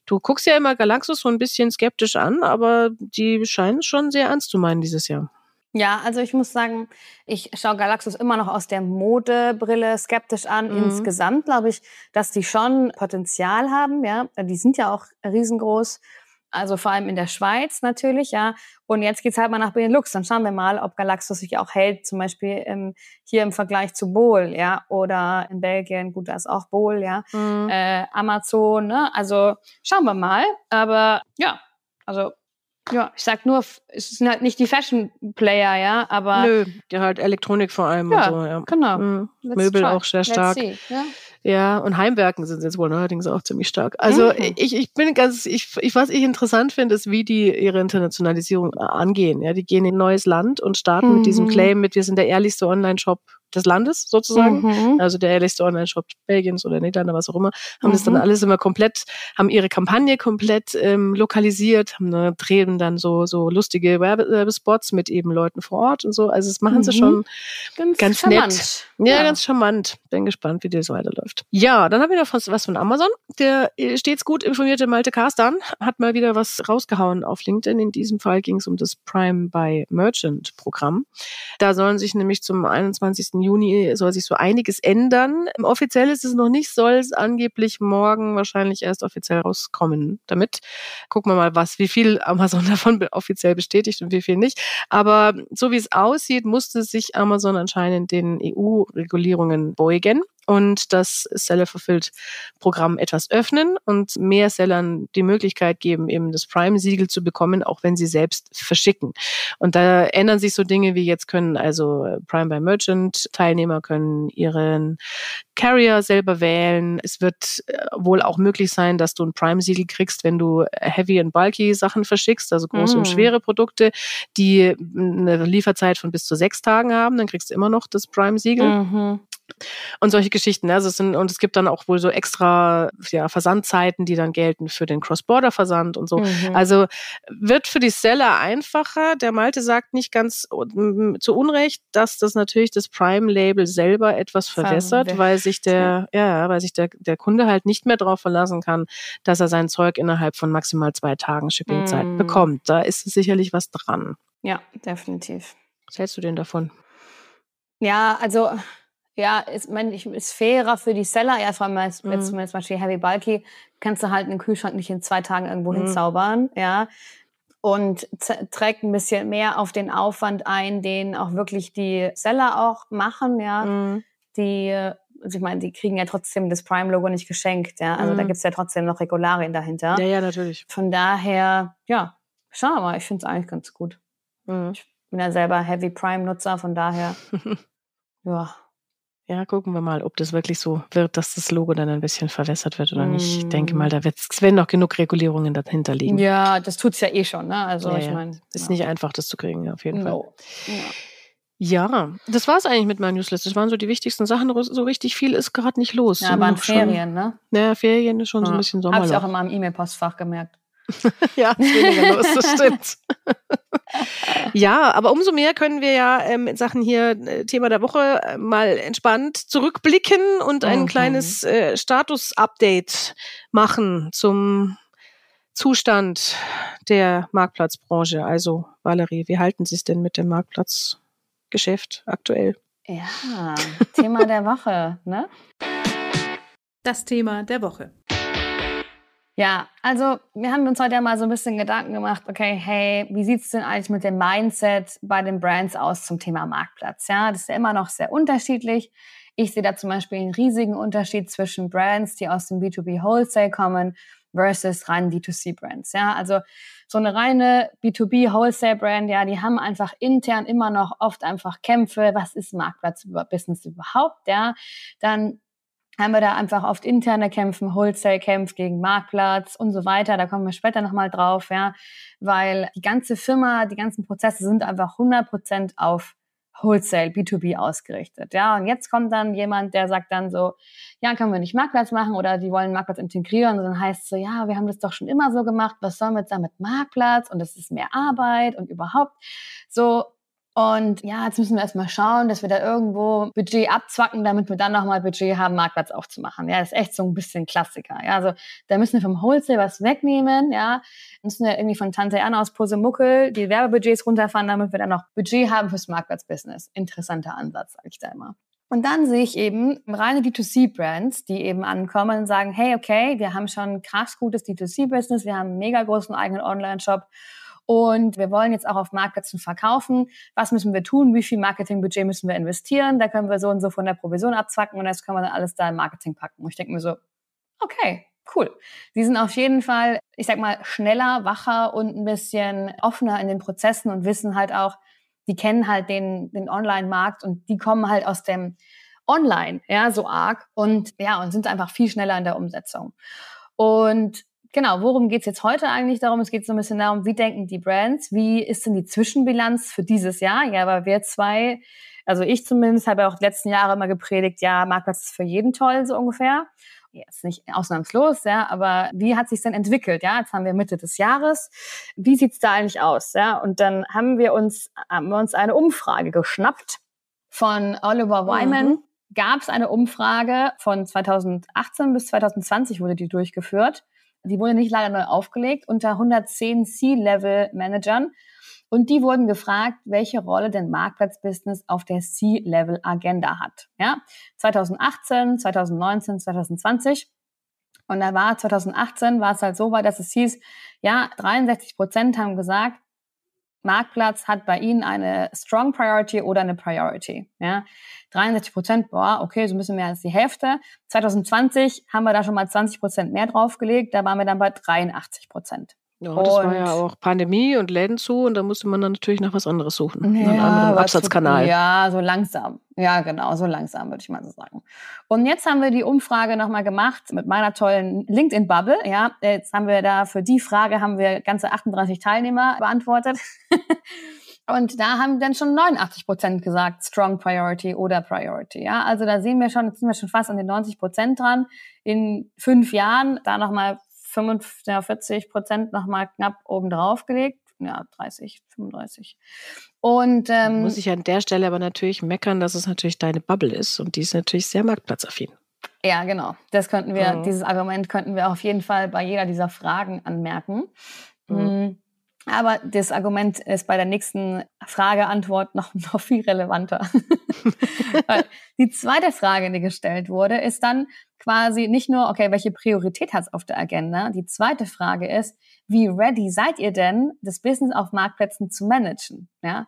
Speaker 1: du guckst ja immer Galaxus so ein bisschen skeptisch an, aber die scheinen schon sehr ernst zu meinen dieses Jahr.
Speaker 2: Ja, also ich muss sagen, ich schaue Galaxus immer noch aus der Modebrille skeptisch an. Mhm. Insgesamt glaube ich, dass die schon Potenzial haben. Ja, die sind ja auch riesengroß. Also vor allem in der Schweiz natürlich, ja. Und jetzt geht's halt mal nach Benelux. Dann schauen wir mal, ob Galaxus sich auch hält, zum Beispiel ähm, hier im Vergleich zu Bol, ja. Oder in Belgien, gut, da ist auch Bol, ja. Mhm. Äh, Amazon, ne? Also schauen wir mal. Aber ja, also ja, ich sag nur, es sind halt nicht die Fashion-Player, ja, aber.
Speaker 1: Nö, die halt Elektronik vor allem
Speaker 2: ja,
Speaker 1: und so, ja.
Speaker 2: Genau. Mhm.
Speaker 1: Möbel try. auch sehr stark.
Speaker 2: Ja?
Speaker 1: Ja, und Heimwerken sind jetzt wohl neuerdings auch ziemlich stark. Also mhm. ich, ich bin ganz, ich, ich, was ich interessant finde, ist, wie die ihre Internationalisierung angehen. Ja, die gehen in ein neues Land und starten mhm. mit diesem mhm. Claim mit, wir sind der ehrlichste Online-Shop des Landes sozusagen, mhm. also der ehrlichste Online-Shop Belgiens oder Niederlande, was auch immer, haben mhm. das dann mhm. alles immer komplett, haben ihre Kampagne komplett ähm, lokalisiert, haben ne, drehen dann so so lustige Werbespots mit eben Leuten vor Ort und so. Also das machen mhm. sie schon ganz, ganz nett. Ja, ja, ganz charmant. Bin gespannt, wie das weiterläuft. Ja, dann habe ich noch was, was von Amazon. Der äh, stets gut informierte Malte Karstan hat mal wieder was rausgehauen auf LinkedIn. In diesem Fall ging es um das Prime by Merchant Programm. Da sollen sich nämlich zum 21. Juni soll sich so einiges ändern. Offiziell ist es noch nicht, soll es angeblich morgen wahrscheinlich erst offiziell rauskommen damit. Gucken wir mal, was, wie viel Amazon davon offiziell bestätigt und wie viel nicht. Aber so wie es aussieht, musste sich Amazon anscheinend den EU-Regulierungen beugen und das Seller Fulfilled Programm etwas öffnen und mehr Sellern die Möglichkeit geben, eben das Prime-Siegel zu bekommen, auch wenn sie selbst verschicken. Und da ändern sich so Dinge wie jetzt können also Prime by Merchant Teilnehmer können ihren Carrier selber wählen. Es wird äh, wohl auch möglich sein, dass du ein Prime-Siegel kriegst, wenn du heavy and bulky Sachen verschickst, also große mm. und schwere Produkte, die eine Lieferzeit von bis zu sechs Tagen haben. Dann kriegst du immer noch das Prime-Siegel. Mhm und solche Geschichten. Also es sind, und es gibt dann auch wohl so extra ja, Versandzeiten, die dann gelten für den Cross-Border-Versand und so. Mhm. Also wird für die Seller einfacher. Der Malte sagt nicht ganz zu Unrecht, dass das natürlich das Prime-Label selber etwas verwässert, weil sich der, ja, weil sich der, der Kunde halt nicht mehr darauf verlassen kann, dass er sein Zeug innerhalb von maximal zwei Tagen Shippingzeit mhm. bekommt. Da ist sicherlich was dran.
Speaker 2: Ja, definitiv.
Speaker 1: Was hältst du denn davon?
Speaker 2: Ja, also ja, ist, mein, ich, ist fairer für die Seller, ja, vor allem jetzt, mhm. zum Beispiel Heavy Bulky, kannst du halt einen Kühlschrank nicht in zwei Tagen irgendwo mhm. hinzaubern, ja. Und trägt ein bisschen mehr auf den Aufwand ein, den auch wirklich die Seller auch machen, ja. Mhm. Die, also ich meine, die kriegen ja trotzdem das Prime-Logo nicht geschenkt, ja. Also da mhm. gibt's ja trotzdem noch Regularien dahinter.
Speaker 1: Ja, ja, natürlich.
Speaker 2: Von daher, ja, schauen wir mal, ich finde es eigentlich ganz gut. Mhm. Ich bin ja selber Heavy Prime-Nutzer, von daher, ja.
Speaker 1: Ja, gucken wir mal, ob das wirklich so wird, dass das Logo dann ein bisschen verwässert wird oder nicht. Ich denke mal, mm. da wird's, es werden noch genug Regulierungen dahinter liegen.
Speaker 2: Ja, das tut's ja eh schon. Ne? Also ja, ich meine,
Speaker 1: ist ja. nicht einfach, das zu kriegen, auf jeden no. Fall. Ja. ja, das war's eigentlich mit meinem Newsletter. Das waren so die wichtigsten Sachen. So richtig viel ist gerade nicht los.
Speaker 2: Ja, waren Ferien, ne?
Speaker 1: Ja, Ferien ist schon so ein bisschen Sommer.
Speaker 2: Habe ich auch in meinem E-Mail-Postfach gemerkt.
Speaker 1: ja, ist weniger los, das stimmt. ja, aber umso mehr können wir ja ähm, in Sachen hier äh, Thema der Woche äh, mal entspannt zurückblicken und ein mhm. kleines äh, Status-Update machen zum Zustand der Marktplatzbranche. Also, Valerie, wie halten Sie es denn mit dem Marktplatzgeschäft aktuell?
Speaker 2: Ja, Thema der Woche, ne?
Speaker 1: Das Thema der Woche.
Speaker 2: Ja, also wir haben uns heute ja mal so ein bisschen Gedanken gemacht, okay, hey, wie sieht's denn eigentlich mit dem Mindset bei den Brands aus zum Thema Marktplatz? Ja, das ist ja immer noch sehr unterschiedlich. Ich sehe da zum Beispiel einen riesigen Unterschied zwischen Brands, die aus dem B2B Wholesale kommen, versus rein D2C Brands. Ja, also so eine reine B2B Wholesale Brand, ja, die haben einfach intern immer noch oft einfach Kämpfe. Was ist Marktplatz über Business überhaupt? Ja, dann haben wir da einfach oft interne Kämpfen, Wholesale-Kämpfe gegen Marktplatz und so weiter. Da kommen wir später nochmal drauf, ja, weil die ganze Firma, die ganzen Prozesse sind einfach 100 Prozent auf Wholesale, B2B ausgerichtet. Ja, und jetzt kommt dann jemand, der sagt dann so, ja, können wir nicht Marktplatz machen oder die wollen Marktplatz integrieren. Und dann heißt es so, ja, wir haben das doch schon immer so gemacht, was sollen wir jetzt damit Marktplatz? Und das ist mehr Arbeit und überhaupt. So Und ja, jetzt müssen wir erstmal schauen, dass wir da irgendwo Budget abzwacken, damit wir dann nochmal Budget haben, Marktplatz aufzumachen. Ja, das ist echt so ein bisschen Klassiker. Ja, also da müssen wir vom Wholesale was wegnehmen. Ja, müssen wir irgendwie von Tante Anna aus Posemuckel die Werbebudgets runterfahren, damit wir dann noch Budget haben fürs Marktplatzbusiness. Interessanter Ansatz, sage ich da immer. Und dann sehe ich eben reine D2C-Brands, die eben ankommen und sagen, hey, okay, wir haben schon ein krass gutes D2C-Business, wir haben einen mega großen eigenen Online-Shop und wir wollen jetzt auch auf Marktplätzen verkaufen. Was müssen wir tun? Wie viel Marketingbudget müssen wir investieren? Da können wir so und so von der Provision abzwacken und das können wir dann alles da im Marketing packen. Und ich denke mir so, okay, cool. Die sind auf jeden Fall, ich sag mal, schneller, wacher und ein bisschen offener in den Prozessen und wissen halt auch, die kennen halt den, den Online-Markt und die kommen halt aus dem Online, ja, so arg und ja, und sind einfach viel schneller in der Umsetzung. Und Genau, worum geht's jetzt heute eigentlich darum? Es geht so ein bisschen darum, wie denken die Brands, wie ist denn die Zwischenbilanz für dieses Jahr? Ja, weil wir zwei, also ich zumindest habe ja auch die letzten Jahre immer gepredigt, ja, Marktplatz ist für jeden toll, so ungefähr. Jetzt nicht ausnahmslos, ja, aber wie hat sich denn entwickelt? Ja, jetzt haben wir Mitte des Jahres. Wie sieht's da eigentlich aus? Ja, und dann haben wir uns, haben wir uns eine Umfrage geschnappt von Oliver Wyman. Mhm. Gab es eine Umfrage von 2018 bis 2020 wurde die durchgeführt die wurde nicht leider neu aufgelegt, unter 110 C-Level-Managern. Und die wurden gefragt, welche Rolle denn Marktplatzbusiness auf der C-Level-Agenda hat. Ja, 2018, 2019, 2020. Und da war 2018 war es halt so weit, dass es hieß, ja, 63 Prozent haben gesagt, Marktplatz hat bei Ihnen eine Strong Priority oder eine Priority. Ja, 63 Prozent, boah, okay, so ein bisschen mehr als die Hälfte. 2020 haben wir da schon mal 20 Prozent mehr draufgelegt, da waren wir dann bei 83 Prozent.
Speaker 1: Ja, das und war ja auch Pandemie und Läden zu und da musste man dann natürlich nach was anderes suchen. Ja, einen anderen Absatzkanal.
Speaker 2: Ja, so langsam. Ja, genau, so langsam, würde ich mal so sagen. Und jetzt haben wir die Umfrage nochmal gemacht mit meiner tollen LinkedIn-Bubble. Ja, jetzt haben wir da für die Frage haben wir ganze 38 Teilnehmer beantwortet. Und da haben dann schon 89 Prozent gesagt, Strong Priority oder Priority. Ja, also da sehen wir schon, jetzt sind wir schon fast an den 90 Prozent dran. In fünf Jahren da nochmal 45 Prozent nochmal knapp oben drauf gelegt. Ja, 30, 35. Und
Speaker 1: ähm, muss ich an der Stelle aber natürlich meckern, dass es natürlich deine Bubble ist und die ist natürlich sehr marktplatzaffin.
Speaker 2: Ja, genau. Das könnten wir, mhm. dieses Argument könnten wir auf jeden Fall bei jeder dieser Fragen anmerken. Mhm. Aber das Argument ist bei der nächsten Frage-Antwort noch, noch viel relevanter. die zweite Frage, die gestellt wurde, ist dann quasi nicht nur, okay, welche Priorität hat es auf der Agenda? Die zweite Frage ist, wie ready seid ihr denn, das Business auf Marktplätzen zu managen? Ja?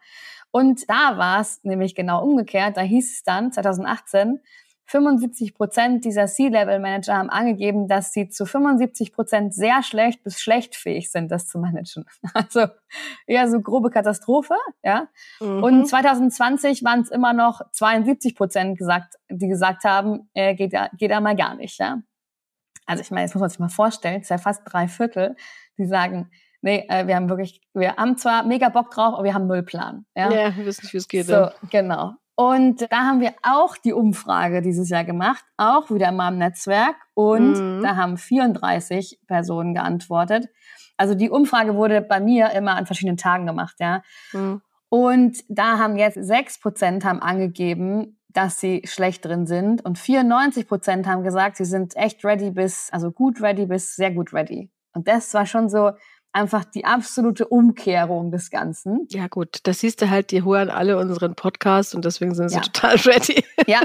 Speaker 2: Und da war es nämlich genau umgekehrt. Da hieß es dann 2018, 75 Prozent dieser C-Level-Manager haben angegeben, dass sie zu 75 Prozent sehr schlecht bis schlecht fähig sind, das zu managen. Also eher so grobe Katastrophe, ja. Mhm. Und 2020 waren es immer noch 72 Prozent gesagt, die gesagt haben, äh, geht ja geht ja mal gar nicht, ja. Also ich meine, jetzt muss man sich mal vorstellen, es ist ja fast drei Viertel, die sagen, nee, äh, wir haben wirklich, wir haben zwar mega Bock drauf, aber wir haben null Plan. Ja,
Speaker 1: ja wir wissen nicht, wie es geht.
Speaker 2: So, ja. genau. Und da haben wir auch die Umfrage dieses Jahr gemacht, auch wieder in meinem Netzwerk. Und mhm. da haben 34 Personen geantwortet. Also die Umfrage wurde bei mir immer an verschiedenen Tagen gemacht, ja. Mhm. Und da haben jetzt sechs Prozent haben angegeben, dass sie schlecht drin sind. Und 94 Prozent haben gesagt, sie sind echt ready bis, also gut ready bis sehr gut ready. Und das war schon so, einfach die absolute Umkehrung des Ganzen.
Speaker 1: Ja gut, das siehst du halt, die hören alle unseren Podcast und deswegen sind sie ja. total ready.
Speaker 2: Ja,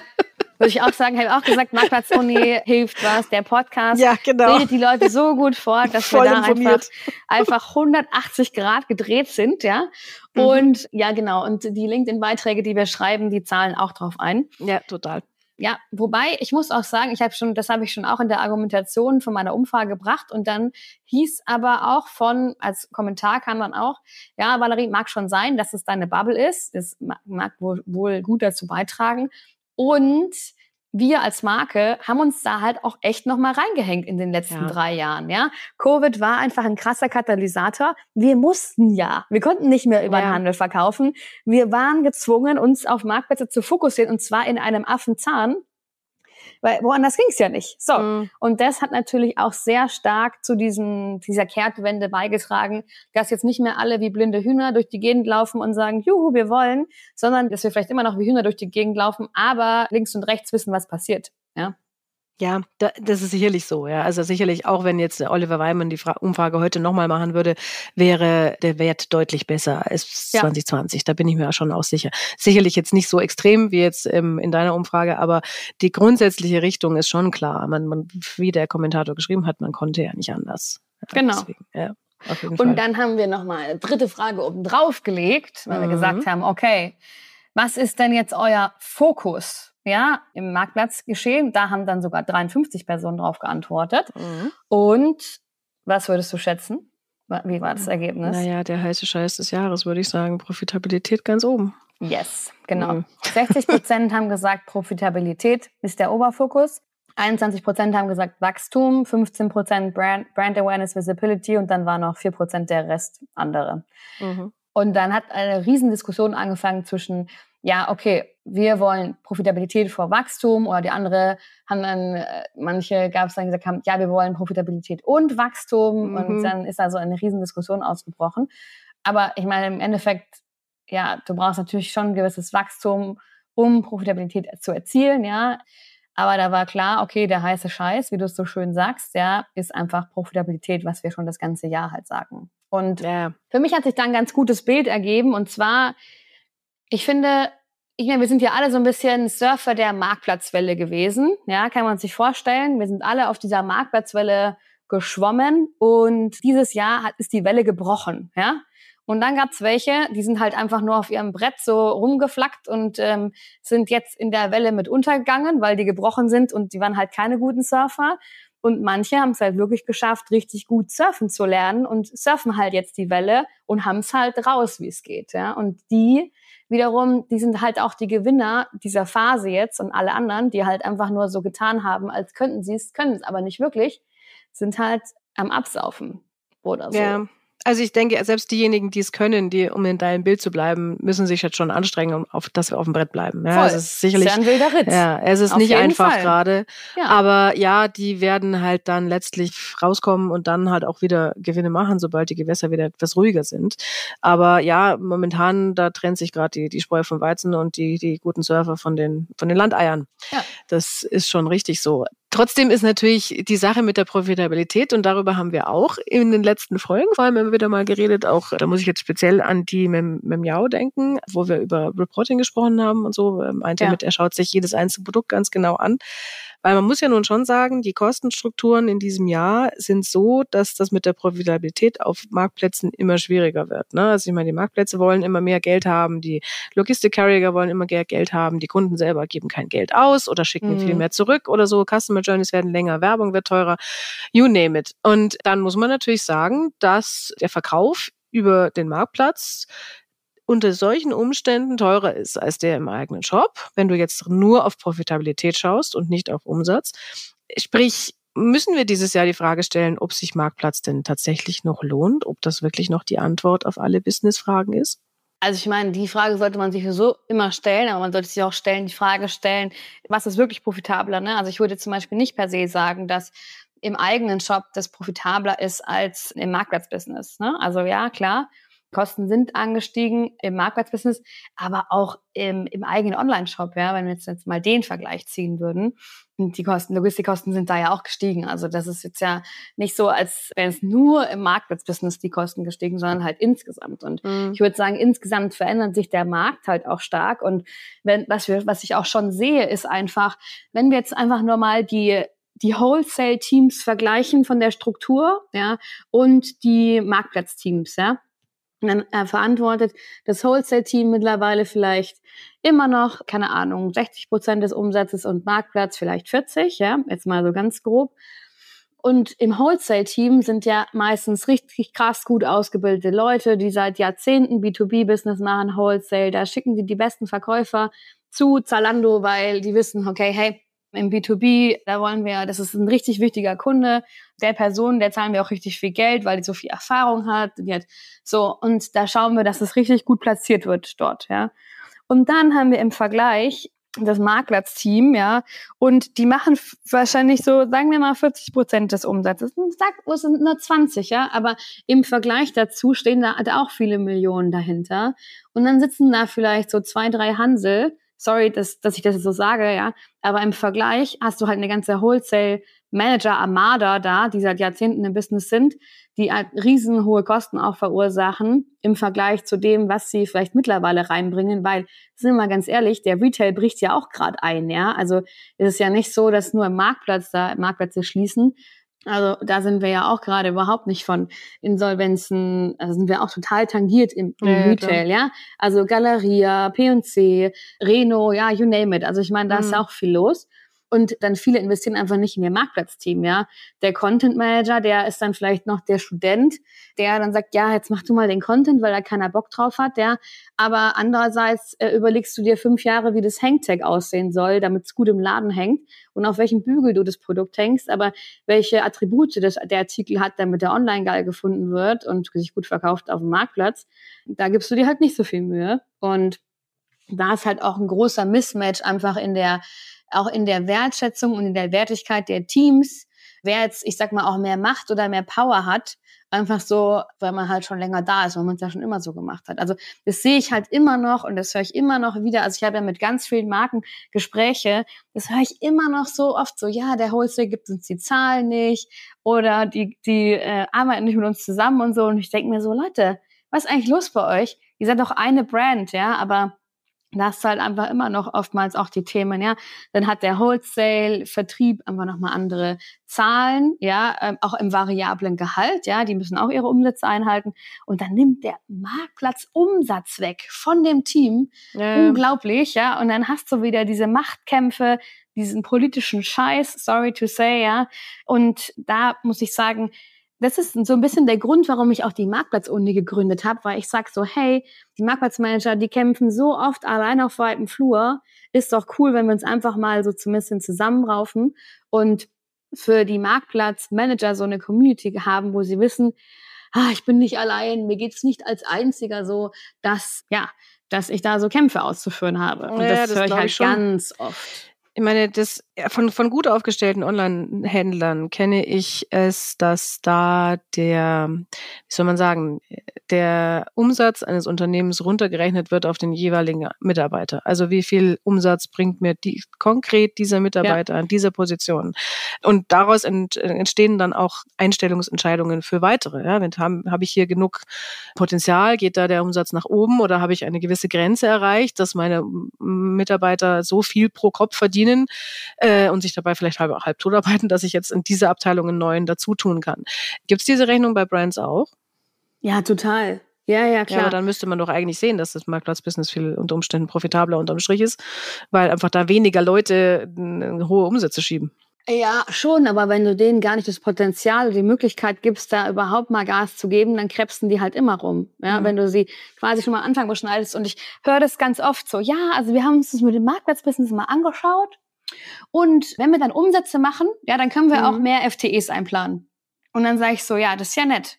Speaker 2: würde ich auch sagen, habe auch gesagt, Marktplatz-Uni hilft was. Der Podcast
Speaker 1: ja, genau.
Speaker 2: bildet die Leute so gut vor, dass Voll wir da einfach, einfach 180 Grad gedreht sind, ja. Mhm. Und mhm. ja, genau. Und die LinkedIn-Beiträge, die wir schreiben, die zahlen auch drauf ein.
Speaker 1: Ja, total.
Speaker 2: Ja, wobei ich muss auch sagen, ich habe schon, das habe ich schon auch in der Argumentation von meiner Umfrage gebracht und dann hieß aber auch von, als Kommentar kam dann auch, ja, Valerie, mag schon sein, dass es deine Bubble ist, das mag wohl, wohl gut dazu beitragen. Und wir als Marke haben uns da halt auch echt nochmal reingehängt in den letzten ja. drei Jahren, ja. Covid war einfach ein krasser Katalysator. Wir mussten ja. Wir konnten nicht mehr über ja. den Handel verkaufen. Wir waren gezwungen, uns auf Marktplätze zu fokussieren und zwar in einem Affenzahn. Weil woanders ging es ja nicht. So. Mhm. Und das hat natürlich auch sehr stark zu diesen, dieser Kehrtwende beigetragen, dass jetzt nicht mehr alle wie blinde Hühner durch die Gegend laufen und sagen, juhu, wir wollen, sondern dass wir vielleicht immer noch wie Hühner durch die Gegend laufen, aber links und rechts wissen, was passiert. Ja.
Speaker 1: Ja, da, das ist sicherlich so. Ja, also sicherlich auch, wenn jetzt Oliver Weimann die Fra Umfrage heute nochmal machen würde, wäre der Wert deutlich besser als ja. 2020. Da bin ich mir schon auch sicher. Sicherlich jetzt nicht so extrem wie jetzt ähm, in deiner Umfrage, aber die grundsätzliche Richtung ist schon klar. Man, man, wie der Kommentator geschrieben hat, man konnte ja nicht anders.
Speaker 2: Ja, genau. Deswegen, ja, und Fall. dann haben wir nochmal eine dritte Frage oben drauf gelegt, weil mhm. wir gesagt haben, okay, was ist denn jetzt euer Fokus? Ja, im Marktplatzgeschehen. Da haben dann sogar 53 Personen drauf geantwortet. Mhm. Und was würdest du schätzen? Wie war das Ergebnis?
Speaker 1: Naja, der heiße Scheiß des Jahres, würde ich sagen. Profitabilität ganz oben.
Speaker 2: Yes, genau. Mhm. 60 Prozent haben gesagt, Profitabilität ist der Oberfokus. 21 Prozent haben gesagt Wachstum, 15 Prozent Brand, Brand Awareness, Visibility und dann war noch 4 Prozent der Rest andere. Mhm. Und dann hat eine Riesendiskussion angefangen zwischen ja, okay, wir wollen Profitabilität vor Wachstum oder die andere haben dann, äh, manche gab es dann gesagt haben, ja, wir wollen Profitabilität und Wachstum mhm. und dann ist da so eine Riesendiskussion ausgebrochen. Aber ich meine, im Endeffekt, ja, du brauchst natürlich schon ein gewisses Wachstum, um Profitabilität zu erzielen, ja. Aber da war klar, okay, der heiße Scheiß, wie du es so schön sagst, ja, ist einfach Profitabilität, was wir schon das ganze Jahr halt sagen. Und ja. für mich hat sich da ein ganz gutes Bild ergeben und zwar ich finde, ich meine, wir sind ja alle so ein bisschen Surfer der Marktplatzwelle gewesen. Ja, kann man sich vorstellen. Wir sind alle auf dieser Marktplatzwelle geschwommen und dieses Jahr hat, ist die Welle gebrochen. Ja, und dann gab's welche, die sind halt einfach nur auf ihrem Brett so rumgeflackt und ähm, sind jetzt in der Welle mit untergegangen, weil die gebrochen sind und die waren halt keine guten Surfer. Und manche haben es halt wirklich geschafft, richtig gut surfen zu lernen und surfen halt jetzt die Welle und haben es halt raus, wie es geht. Ja? Und die wiederum, die sind halt auch die Gewinner dieser Phase jetzt und alle anderen, die halt einfach nur so getan haben, als könnten sie es, können es aber nicht wirklich, sind halt am Absaufen oder so.
Speaker 1: Ja. Also ich denke, selbst diejenigen, die es können, die, um in deinem Bild zu bleiben, müssen sich jetzt schon anstrengen, um auf, dass wir auf dem Brett bleiben. Ja, Voll. Es ist sicherlich,
Speaker 2: ist ja ein wilder Ritt.
Speaker 1: Ja, es ist auf nicht einfach gerade. Ja. Aber ja, die werden halt dann letztlich rauskommen und dann halt auch wieder Gewinne machen, sobald die Gewässer wieder etwas ruhiger sind. Aber ja, momentan, da trennt sich gerade die, die Spreu vom Weizen und die, die guten Surfer von den, von den Landeiern. Ja. Das ist schon richtig so. Trotzdem ist natürlich die Sache mit der Profitabilität und darüber haben wir auch in den letzten Folgen vor allem immer wieder mal geredet. Auch da muss ich jetzt speziell an die Mem Memjau denken, wo wir über Reporting gesprochen haben und so. Meinte ja. mit, er schaut sich jedes einzelne Produkt ganz genau an. Weil man muss ja nun schon sagen, die Kostenstrukturen in diesem Jahr sind so, dass das mit der Profitabilität auf Marktplätzen immer schwieriger wird. Ne? Also ich meine, die Marktplätze wollen immer mehr Geld haben, die Logistik-Carrier wollen immer mehr Geld haben, die Kunden selber geben kein Geld aus oder schicken mhm. viel mehr zurück oder so. Customer Journeys werden länger, Werbung wird teurer, you name it. Und dann muss man natürlich sagen, dass der Verkauf über den Marktplatz unter solchen Umständen teurer ist als der im eigenen Shop, wenn du jetzt nur auf Profitabilität schaust und nicht auf Umsatz. Sprich, müssen wir dieses Jahr die Frage stellen, ob sich Marktplatz denn tatsächlich noch lohnt, ob das wirklich noch die Antwort auf alle Businessfragen ist?
Speaker 2: Also ich meine, die Frage sollte man sich so immer stellen, aber man sollte sich auch stellen, die Frage stellen, was ist wirklich profitabler? Ne? Also ich würde zum Beispiel nicht per se sagen, dass im eigenen Shop das profitabler ist als im Marktplatzbusiness. Ne? Also ja, klar, Kosten sind angestiegen im Marktplatzbusiness, aber auch im, im eigenen Online-Shop, ja, wenn wir jetzt, jetzt mal den Vergleich ziehen würden. Und die Kosten, Logistikkosten sind da ja auch gestiegen. Also das ist jetzt ja nicht so, als wären es nur im Marktplatzbusiness die Kosten gestiegen, sondern halt insgesamt. Und mhm. ich würde sagen, insgesamt verändert sich der Markt halt auch stark. Und wenn, was wir, was ich auch schon sehe, ist einfach, wenn wir jetzt einfach nur mal die die Wholesale-Teams vergleichen von der Struktur, ja, und die Marktplatzteams, ja, dann äh, verantwortet das Wholesale-Team mittlerweile vielleicht immer noch, keine Ahnung, 60 Prozent des Umsatzes und Marktplatz vielleicht 40, ja, jetzt mal so ganz grob. Und im Wholesale-Team sind ja meistens richtig krass gut ausgebildete Leute, die seit Jahrzehnten B2B-Business machen, Wholesale. Da schicken die die besten Verkäufer zu Zalando, weil die wissen, okay, hey, im B2B, da wollen wir, das ist ein richtig wichtiger Kunde. Der Person, der zahlen wir auch richtig viel Geld, weil die so viel Erfahrung hat. Die hat so, und da schauen wir, dass es richtig gut platziert wird dort, ja. Und dann haben wir im Vergleich das Maklersteam, ja, und die machen wahrscheinlich so, sagen wir mal, 40 Prozent des Umsatzes. Sag, es sind nur 20, ja, aber im Vergleich dazu stehen da auch viele Millionen dahinter. Und dann sitzen da vielleicht so zwei, drei Hansel, sorry, dass, dass ich das so sage, ja, aber im Vergleich hast du halt eine ganze Wholesale Manager Armada da, die seit Jahrzehnten im Business sind, die halt riesenhohe Kosten auch verursachen im Vergleich zu dem, was sie vielleicht mittlerweile reinbringen, weil, sind wir mal ganz ehrlich, der Retail bricht ja auch gerade ein, ja. Also ist es ja nicht so, dass nur im Marktplatz da Marktplätze schließen. Also da sind wir ja auch gerade überhaupt nicht von Insolvenzen, also sind wir auch total tangiert im, im ja, Retail, ja, ja. Also Galeria, P&C, Reno, ja, you name it. Also ich meine, da mhm. ist auch viel los. Und dann viele investieren einfach nicht in ihr Marktplatzteam, ja. Der Content Manager, der ist dann vielleicht noch der Student, der dann sagt, ja, jetzt mach du mal den Content, weil da keiner Bock drauf hat, ja. Aber andererseits äh, überlegst du dir fünf Jahre, wie das Hangtag aussehen soll, damit es gut im Laden hängt und auf welchem Bügel du das Produkt hängst, aber welche Attribute das, der Artikel hat, damit der online geil gefunden wird und sich gut verkauft auf dem Marktplatz. Da gibst du dir halt nicht so viel Mühe. Und da ist halt auch ein großer Mismatch einfach in der auch in der Wertschätzung und in der Wertigkeit der Teams, wer jetzt, ich sag mal, auch mehr Macht oder mehr Power hat, einfach so, weil man halt schon länger da ist, weil man es ja schon immer so gemacht hat. Also das sehe ich halt immer noch und das höre ich immer noch wieder. Also ich habe ja mit ganz vielen Marken Gespräche, das höre ich immer noch so oft so, ja, der Wholesale gibt uns die Zahlen nicht oder die, die äh, arbeiten nicht mit uns zusammen und so. Und ich denke mir so, Leute, was ist eigentlich los bei euch? Ihr seid doch eine Brand, ja, aber da hast du halt einfach immer noch oftmals auch die Themen, ja. Dann hat der Wholesale-Vertrieb einfach nochmal andere Zahlen, ja, ähm, auch im variablen Gehalt, ja, die müssen auch ihre Umsätze einhalten. Und dann nimmt der Marktplatz Umsatz weg von dem Team. Ja. Unglaublich, ja. Und dann hast du wieder diese Machtkämpfe, diesen politischen Scheiß, sorry to say, ja. Und da muss ich sagen, das ist so ein bisschen der Grund, warum ich auch die Marktplatzuni gegründet habe, weil ich sag so, hey, die Marktplatzmanager, die kämpfen so oft allein auf weitem Flur, ist doch cool, wenn wir uns einfach mal so zumindest zusammenraufen und für die Marktplatzmanager so eine Community haben, wo sie wissen, ah, ich bin nicht allein, mir geht's nicht als einziger so, dass, ja, dass ich da so Kämpfe auszuführen habe. Und ja, das, das höre ich halt ich ganz oft.
Speaker 1: Ich meine, das von, von gut aufgestellten Online-Händlern kenne ich es, dass da der, wie soll man sagen, der Umsatz eines Unternehmens runtergerechnet wird auf den jeweiligen Mitarbeiter. Also wie viel Umsatz bringt mir die, konkret dieser Mitarbeiter ja. an dieser Position? Und daraus ent, entstehen dann auch Einstellungsentscheidungen für weitere. Ja, habe hab ich hier genug Potenzial? Geht da der Umsatz nach oben oder habe ich eine gewisse Grenze erreicht, dass meine Mitarbeiter so viel pro Kopf verdienen? Äh, und sich dabei vielleicht halb, halb tot arbeiten, dass ich jetzt in diese Abteilung einen neuen dazu tun kann. Gibt es diese Rechnung bei Brands auch?
Speaker 2: Ja, total. Ja, ja, klar. Ja,
Speaker 1: aber dann müsste man doch eigentlich sehen, dass das Marktplatzbusiness viel unter Umständen profitabler unterm Strich ist, weil einfach da weniger Leute hohe Umsätze schieben.
Speaker 2: Ja, schon, aber wenn du denen gar nicht das Potenzial, die Möglichkeit gibst, da überhaupt mal Gas zu geben, dann krebsen die halt immer rum. Ja, mhm. wenn du sie quasi schon mal Anfang beschneidest. Und ich höre das ganz oft so, ja, also wir haben uns das mit dem Marktplatzbusiness mal angeschaut und wenn wir dann Umsätze machen, ja, dann können wir mhm. auch mehr FTEs einplanen. Und dann sage ich so, ja, das ist ja nett.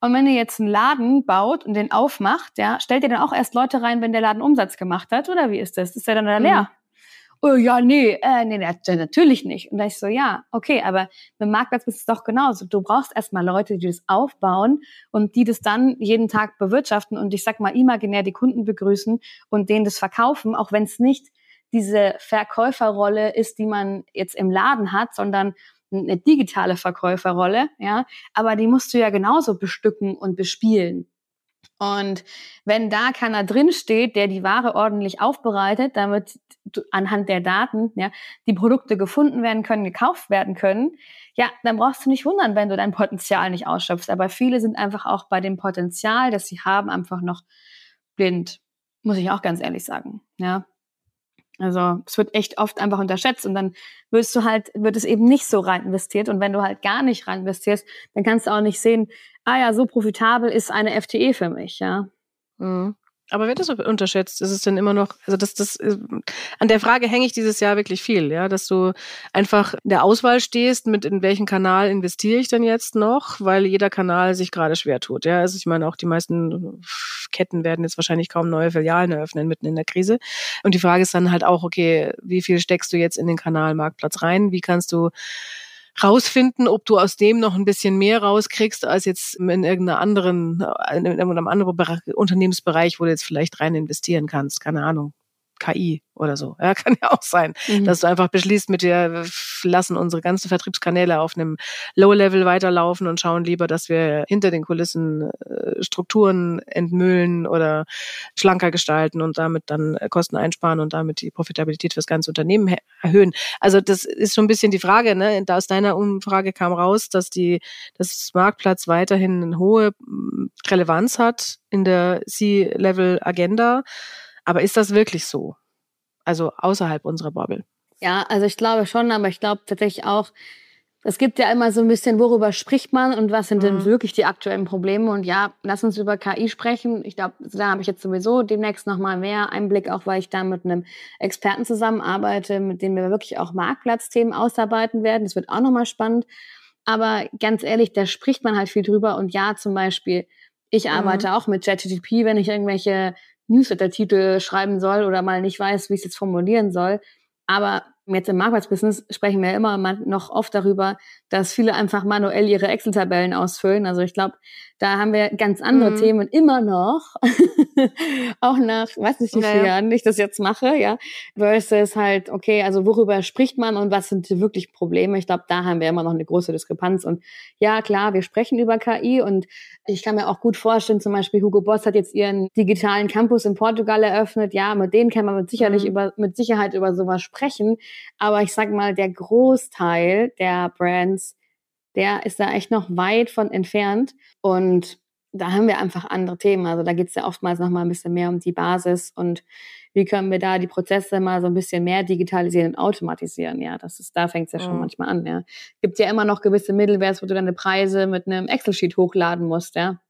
Speaker 2: Und wenn ihr jetzt einen Laden baut und den aufmacht, ja, stellt ihr dann auch erst Leute rein, wenn der Laden Umsatz gemacht hat, oder wie ist das? Ist der dann da leer? Mhm. Oh ja, nee, äh, nee, natürlich nicht. Und da ich so, ja, okay, aber beim Marktplatz ist es doch genauso. Du brauchst erstmal Leute, die das aufbauen und die das dann jeden Tag bewirtschaften und ich sag mal imaginär die Kunden begrüßen und denen das verkaufen, auch wenn es nicht diese Verkäuferrolle ist, die man jetzt im Laden hat, sondern eine digitale Verkäuferrolle, ja, aber die musst du ja genauso bestücken und bespielen. Und wenn da keiner drin steht, der die Ware ordentlich aufbereitet, damit anhand der Daten ja, die Produkte gefunden werden können, gekauft werden können, ja, dann brauchst du nicht wundern, wenn du dein Potenzial nicht ausschöpfst. Aber viele sind einfach auch bei dem Potenzial, das sie haben, einfach noch blind, muss ich auch ganz ehrlich sagen. Ja, also es wird echt oft einfach unterschätzt und dann wirst du halt, wird es eben nicht so rein investiert. Und wenn du halt gar nicht rein investierst, dann kannst du auch nicht sehen, ah ja, so profitabel ist eine FTE für mich, ja.
Speaker 1: Mhm. Aber wird das unterschätzt? Ist es denn immer noch, also das, das, äh, an der Frage hänge ich dieses Jahr wirklich viel, ja, dass du einfach in der Auswahl stehst, mit in welchen Kanal investiere ich denn jetzt noch, weil jeder Kanal sich gerade schwer tut, ja. Also ich meine, auch die meisten Ketten werden jetzt wahrscheinlich kaum neue Filialen eröffnen mitten in der Krise. Und die Frage ist dann halt auch, okay, wie viel steckst du jetzt in den Kanal Marktplatz rein? Wie kannst du rausfinden, ob du aus dem noch ein bisschen mehr rauskriegst als jetzt in irgendeiner anderen, in irgendeinem anderen Unternehmensbereich, wo du jetzt vielleicht rein investieren kannst. Keine Ahnung. KI oder so. Ja, kann ja auch sein, mhm. dass du einfach beschließt mit dir, lassen unsere ganzen Vertriebskanäle auf einem Low-Level weiterlaufen und schauen lieber, dass wir hinter den Kulissen äh, Strukturen entmüllen oder schlanker gestalten und damit dann äh, Kosten einsparen und damit die Profitabilität fürs ganze Unternehmen erhöhen. Also das ist schon ein bisschen die Frage, ne? Aus deiner Umfrage kam raus, dass die, dass Marktplatz weiterhin eine hohe Relevanz hat in der C-Level-Agenda. Aber ist das wirklich so? Also außerhalb unserer Bubble?
Speaker 2: Ja, also ich glaube schon, aber ich glaube tatsächlich auch, es gibt ja immer so ein bisschen, worüber spricht man und was sind mhm. denn wirklich die aktuellen Probleme? Und ja, lass uns über KI sprechen. Ich glaube, da habe ich jetzt sowieso demnächst nochmal mehr Einblick, auch weil ich da mit einem Experten zusammenarbeite, mit dem wir wirklich auch Marktplatzthemen ausarbeiten werden. Das wird auch nochmal spannend. Aber ganz ehrlich, da spricht man halt viel drüber. Und ja, zum Beispiel, ich mhm. arbeite mhm. auch mit ChatGPT, wenn ich irgendwelche Newsletter-Titel schreiben soll oder mal nicht weiß, wie ich es jetzt formulieren soll. Aber jetzt im Marktplatzbusiness sprechen wir immer noch oft darüber, dass viele einfach manuell ihre Excel-Tabellen ausfüllen. Also ich glaube, da haben wir ganz andere mhm. Themen immer noch, auch nach, weiß nicht wie viele Jahren ich das jetzt mache, ja, versus halt, okay, also worüber spricht man und was sind wirklich Probleme? Ich glaube, da haben wir immer noch eine große Diskrepanz. Und ja, klar, wir sprechen über KI und ich kann mir auch gut vorstellen, zum Beispiel Hugo Boss hat jetzt ihren digitalen Campus in Portugal eröffnet. Ja, mit denen kann man mit sicherlich mhm. über, mit Sicherheit über sowas sprechen. Aber ich sag mal, der Großteil der Brands der ist da echt noch weit von entfernt. Und da haben wir einfach andere Themen. Also da geht es ja oftmals noch mal ein bisschen mehr um die Basis und wie können wir da die Prozesse mal so ein bisschen mehr digitalisieren und automatisieren. Ja, das ist, da fängt es ja schon mhm. manchmal an. Ja, gibt ja immer noch gewisse Mittelwerte, wo du deine Preise mit einem Excel-Sheet hochladen musst. Ja.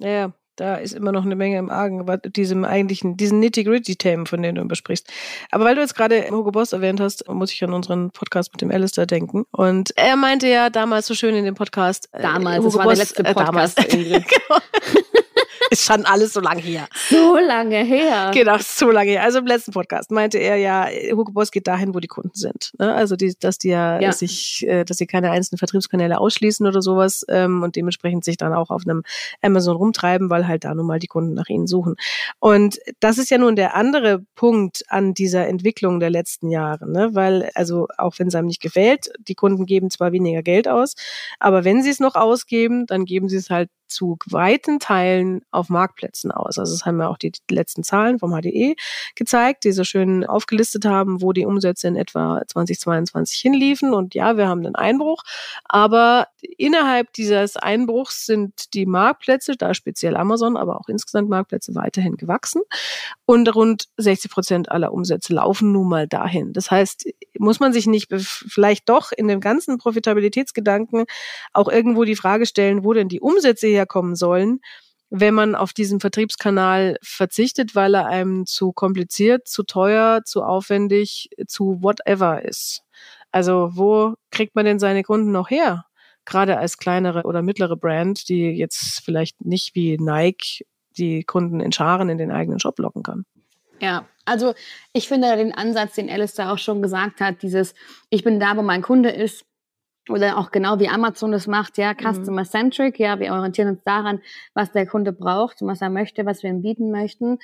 Speaker 1: Ja, da ist immer noch eine Menge im Argen, aber diesem eigentlichen, diesen Nitty-Gritty-Themen, von denen du besprichst. Aber weil du jetzt gerade Hugo Boss erwähnt hast, muss ich an unseren Podcast mit dem Alistair denken. Und er meinte ja damals so schön in dem Podcast.
Speaker 2: Damals, Hugo das war Boss, der letzte Podcast. Äh, damals.
Speaker 1: ist schon alles so lange her.
Speaker 2: So lange her.
Speaker 1: Genau, so lange her. Also im letzten Podcast meinte er ja, Hugo Boss geht dahin, wo die Kunden sind. Ne? Also die, dass die ja, ja, sich, äh, dass sie keine einzelnen Vertriebskanäle ausschließen oder sowas ähm, und dementsprechend sich dann auch auf einem Amazon rumtreiben, weil halt da nun mal die Kunden nach ihnen suchen. Und das ist ja nun der andere Punkt an dieser Entwicklung der letzten Jahre, ne? weil also auch wenn es einem nicht gefällt, die Kunden geben zwar weniger Geld aus, aber wenn sie es noch ausgeben, dann geben sie es halt zu weiten Teilen auf Marktplätzen aus. Also das haben ja auch die letzten Zahlen vom HDE gezeigt, die so schön aufgelistet haben, wo die Umsätze in etwa 2022 hinliefen. Und ja, wir haben einen Einbruch, aber innerhalb dieses Einbruchs sind die Marktplätze, da speziell Amazon, aber auch insgesamt Marktplätze weiterhin gewachsen. Und rund 60 Prozent aller Umsätze laufen nun mal dahin. Das heißt, muss man sich nicht vielleicht doch in dem ganzen Profitabilitätsgedanken auch irgendwo die Frage stellen, wo denn die Umsätze herkommen sollen, wenn man auf diesen Vertriebskanal verzichtet, weil er einem zu kompliziert, zu teuer, zu aufwendig, zu whatever ist. Also wo kriegt man denn seine Kunden noch her? Gerade als kleinere oder mittlere Brand, die jetzt vielleicht nicht wie Nike die Kunden in Scharen in den eigenen Shop locken kann.
Speaker 2: Ja, also ich finde den Ansatz, den Alice da auch schon gesagt hat, dieses Ich bin da, wo mein Kunde ist, oder auch genau wie Amazon das macht, ja, mhm. Customer Centric, ja, wir orientieren uns daran, was der Kunde braucht, was er möchte, was wir ihm bieten möchten,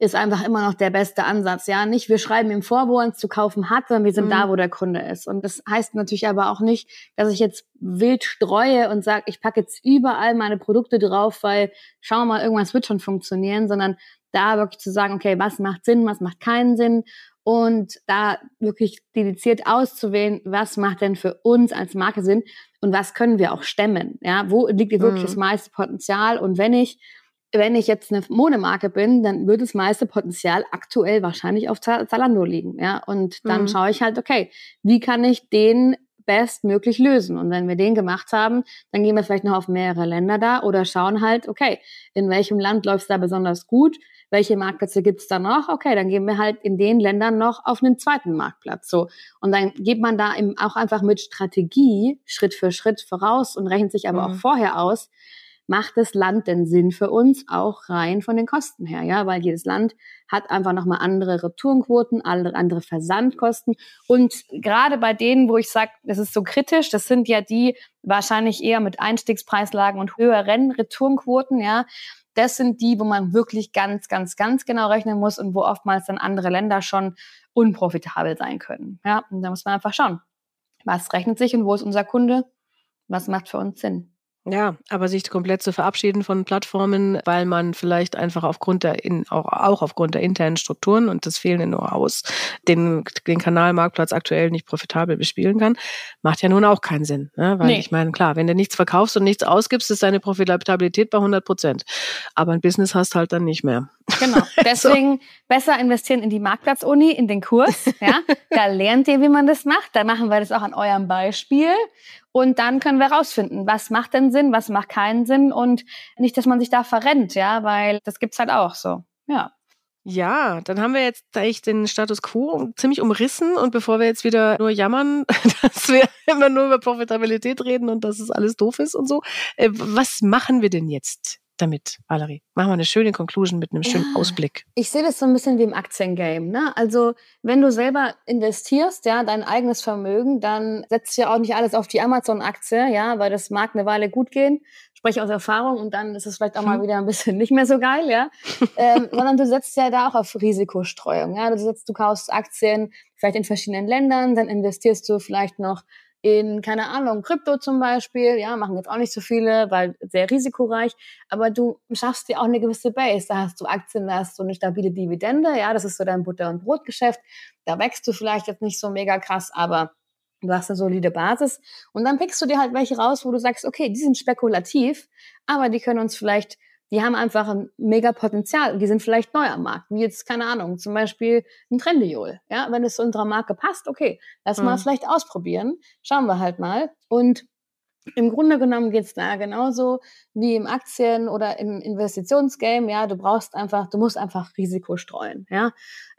Speaker 2: ist einfach immer noch der beste Ansatz, ja. Nicht wir schreiben ihm vor, wo er uns zu kaufen hat, sondern wir sind mhm. da, wo der Kunde ist. Und das heißt natürlich aber auch nicht, dass ich jetzt wild streue und sage, ich packe jetzt überall meine Produkte drauf, weil schau mal, irgendwas wird schon funktionieren, sondern da wirklich zu sagen, okay, was macht Sinn, was macht keinen Sinn und da wirklich dediziert auszuwählen, was macht denn für uns als Marke Sinn und was können wir auch stemmen. Ja, wo liegt wirklich mhm. das meiste Potenzial? Und wenn ich, wenn ich jetzt eine Modemarke bin, dann wird das meiste Potenzial aktuell wahrscheinlich auf Zalando liegen. Ja, und dann mhm. schaue ich halt, okay, wie kann ich den bestmöglich lösen. Und wenn wir den gemacht haben, dann gehen wir vielleicht noch auf mehrere Länder da oder schauen halt, okay, in welchem Land läuft es da besonders gut? Welche Marktplätze gibt es da noch? Okay, dann gehen wir halt in den Ländern noch auf einen zweiten Marktplatz. So. Und dann geht man da eben auch einfach mit Strategie Schritt für Schritt voraus und rechnet sich aber mhm. auch vorher aus, macht das Land denn Sinn für uns, auch rein von den Kosten her, ja, weil jedes Land hat einfach nochmal andere Retourenquoten, andere Versandkosten und gerade bei denen, wo ich sage, das ist so kritisch, das sind ja die wahrscheinlich eher mit Einstiegspreislagen und höheren Retourenquoten, ja, das sind die, wo man wirklich ganz, ganz, ganz genau rechnen muss und wo oftmals dann andere Länder schon unprofitabel sein können. Ja, und da muss man einfach schauen, was rechnet sich und wo ist unser Kunde, was macht für uns Sinn.
Speaker 1: Ja, aber sich komplett zu verabschieden von Plattformen, weil man vielleicht einfach aufgrund der in, auch, auch aufgrund der internen Strukturen und des fehlenden Know-hows den, den Kanalmarktplatz aktuell nicht profitabel bespielen kann, macht ja nun auch keinen Sinn. Ne? Weil nee. ich meine, klar, wenn du nichts verkaufst und nichts ausgibst, ist deine Profitabilität bei 100 Prozent. Aber ein Business hast halt dann nicht mehr.
Speaker 2: Genau. Deswegen so. besser investieren in die Marktplatz-Uni, in den Kurs. Ja, da lernt ihr, wie man das macht. Da machen wir das auch an eurem Beispiel. Und dann können wir rausfinden, was macht denn Sinn, was macht keinen Sinn und nicht, dass man sich da verrennt, ja, weil das gibt's halt auch so. Ja.
Speaker 1: Ja, dann haben wir jetzt eigentlich den Status quo ziemlich umrissen und bevor wir jetzt wieder nur jammern, dass wir immer nur über Profitabilität reden und dass es alles doof ist und so, äh, was machen wir denn jetzt? Damit, Valerie? Machen wir eine schöne Conclusion mit einem schönen ja, Ausblick.
Speaker 2: Ich sehe das so ein bisschen wie im Aktiengame. Ne? Also wenn du selber investierst, ja, dein eigenes Vermögen, dann setzt ja auch nicht alles auf die Amazon-Aktie, ja, weil das mag eine Weile gut gehen. Spreche aus Erfahrung und dann ist es vielleicht auch mal hm. wieder ein bisschen nicht mehr so geil, ja. ähm, sondern du setzt ja da auch auf Risikostreuung. Ja, du setzt, du kaufst Aktien vielleicht in verschiedenen Ländern, dann investierst du vielleicht noch in, keine Ahnung, Krypto zum Beispiel, ja, machen jetzt auch nicht so viele, weil sehr risikoreich, aber du schaffst dir auch eine gewisse Base. Da hast du Aktien, da hast du eine stabile Dividende, ja, das ist so dein Butter- und Brotgeschäft. Da wächst du vielleicht jetzt nicht so mega krass, aber du hast eine solide Basis. Und dann pickst du dir halt welche raus, wo du sagst, okay, die sind spekulativ, aber die können uns vielleicht die haben einfach ein mega Potenzial. Die sind vielleicht neu am Markt. Wie jetzt, keine Ahnung, zum Beispiel ein Trendiol. Ja, wenn es zu unserer Marke passt, okay, lass mhm. mal vielleicht ausprobieren. Schauen wir halt mal. Und im Grunde genommen geht's da genauso wie im Aktien- oder im Investitionsgame. Ja, du brauchst einfach, du musst einfach Risiko streuen. Ja,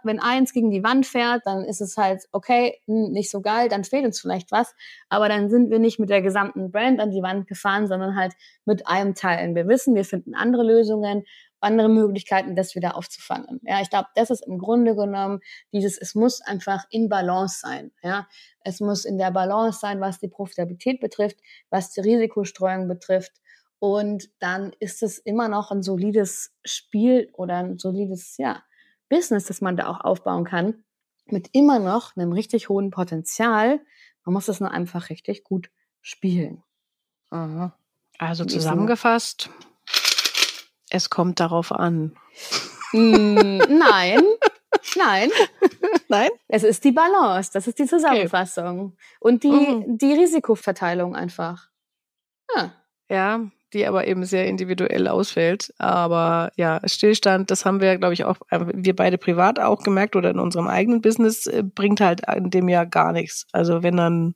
Speaker 2: wenn eins gegen die Wand fährt, dann ist es halt okay, hm, nicht so geil, dann fehlt uns vielleicht was. Aber dann sind wir nicht mit der gesamten Brand an die Wand gefahren, sondern halt mit einem Teil. Wir wissen, wir finden andere Lösungen, andere Möglichkeiten, das wieder aufzufangen. Ja, ich glaube, das ist im Grunde genommen dieses, es muss einfach in Balance sein. Ja, es muss in der Balance sein, was die Profitabilität betrifft, was die Risikostreuung betrifft. Und dann ist es immer noch ein solides Spiel oder ein solides, ja, Business, das man da auch aufbauen kann, mit immer noch einem richtig hohen Potenzial. Man muss das nur einfach richtig gut spielen.
Speaker 1: Aha. Also zusammengefasst, es kommt darauf an.
Speaker 2: Mm, nein, nein.
Speaker 1: Nein?
Speaker 2: Es ist die Balance, das ist die Zusammenfassung. Okay. Und die, mhm. die Risikoverteilung einfach.
Speaker 1: Ja. ja, die aber eben sehr individuell ausfällt. Aber ja, Stillstand, das haben wir, glaube ich, auch, äh, wir beide privat auch gemerkt oder in unserem eigenen Business, äh, bringt halt in dem Jahr gar nichts. Also wenn dann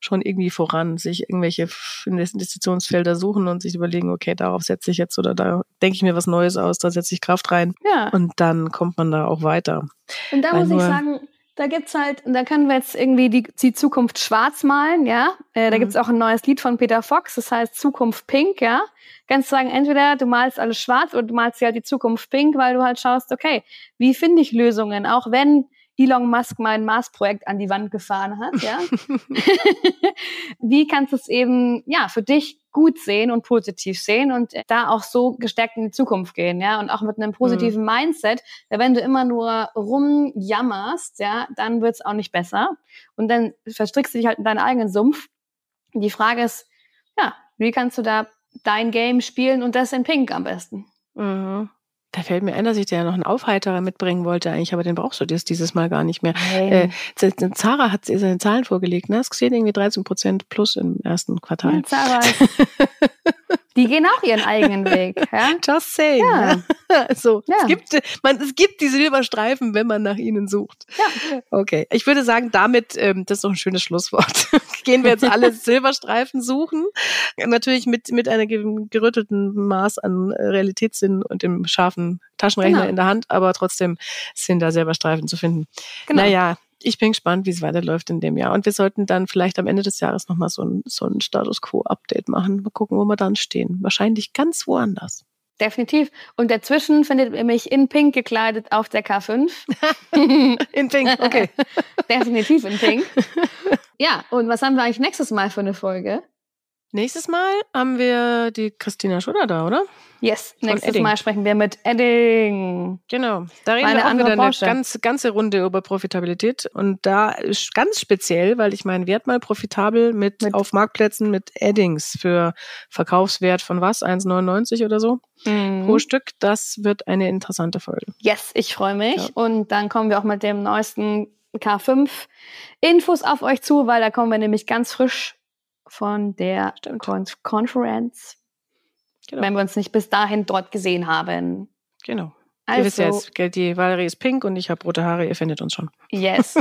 Speaker 1: schon irgendwie voran, sich irgendwelche Investitionsfelder suchen und sich überlegen, okay, darauf setze ich jetzt oder da denke ich mir was Neues aus, da setze ich Kraft rein. Ja. Und dann kommt man da auch weiter.
Speaker 2: Und da Weil muss ich sagen, da gibt's halt, da können wir jetzt irgendwie die, die Zukunft schwarz malen, ja. Äh, da mhm. gibt's auch ein neues Lied von Peter Fox, das heißt Zukunft Pink, ja. Kannst sagen, entweder du malst alles schwarz oder du malst dir halt die Zukunft pink, weil du halt schaust, okay, wie finde ich Lösungen, auch wenn Elon Musk mein Mars-Projekt an die Wand gefahren hat, ja. Wie kannst du es eben, ja, für dich gut sehen und positiv sehen und da auch so gestärkt in die Zukunft gehen, ja, und auch mit einem positiven mhm. Mindset, weil wenn du immer nur rumjammerst, ja, dann wird's auch nicht besser und dann verstrickst du dich halt in deinen eigenen Sumpf. Die Frage ist, ja, wie kannst du da dein Game spielen und das in Pink am besten?
Speaker 1: Mhm. Da fällt mir ein, dass ich dir ja noch einen Aufheiterer mitbringen wollte eigentlich, aber den brauchst du dieses, dieses Mal gar nicht mehr. Äh, Zara hat seine Zahlen vorgelegt, ne? Hast gesehen, irgendwie 13 Prozent plus im ersten Quartal. Ja, Zara
Speaker 2: Die gehen auch ihren eigenen Weg. Ja?
Speaker 1: Just saying. Ja. so, ja. Es, gibt, man, es gibt die Silberstreifen, wenn man nach ihnen sucht. Ja. Okay, ich würde sagen, damit, ähm, das ist doch ein schönes Schlusswort. gehen wir jetzt alle Silberstreifen suchen. Natürlich mit, mit einem gerüttelten Maß an Realitätssinn und dem scharfen Taschenrechner genau. in der Hand, aber trotzdem sind da Silberstreifen zu finden. Genau. Naja, ich bin gespannt, wie es weiterläuft in dem Jahr. Und wir sollten dann vielleicht am Ende des Jahres nochmal so ein, so ein Status Quo-Update machen. Mal gucken, wo wir dann stehen. Wahrscheinlich ganz woanders.
Speaker 2: Definitiv. Und dazwischen findet ihr mich in Pink gekleidet auf der K5.
Speaker 1: in Pink, okay.
Speaker 2: Definitiv in Pink. Ja, und was haben wir eigentlich nächstes Mal für eine Folge?
Speaker 1: Nächstes Mal haben wir die Christina Schröder da, oder?
Speaker 2: Yes, Von nächstes Edding. Mal sprechen wir mit Edding.
Speaker 1: Genau, da reden Meine wir auch wieder eine ganz, ganze Runde über Profitabilität. Und da ist ganz speziell, weil ich meine, wir hatten mal profitabel mit, mit auf Marktplätzen mit Eddings für Verkaufswert von was? 1,99 oder so mhm. pro Stück. Das wird eine interessante Folge.
Speaker 2: Yes, ich freue mich. Ja. Und dann kommen wir auch mit dem neuesten K5 Infos auf euch zu, weil da kommen wir nämlich ganz frisch von der Con Conference, genau. wenn wir uns nicht bis dahin dort gesehen haben.
Speaker 1: Genau. Also, ihr wisst ja jetzt, die Valerie ist pink und ich habe rote Haare, ihr findet uns schon.
Speaker 2: Yes.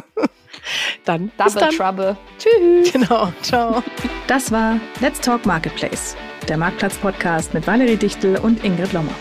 Speaker 1: dann.
Speaker 2: Double dann. Trouble.
Speaker 1: Tschüss. Genau. Ciao.
Speaker 3: Das war Let's Talk Marketplace, der Marktplatz-Podcast mit Valerie Dichtel und Ingrid Lommer.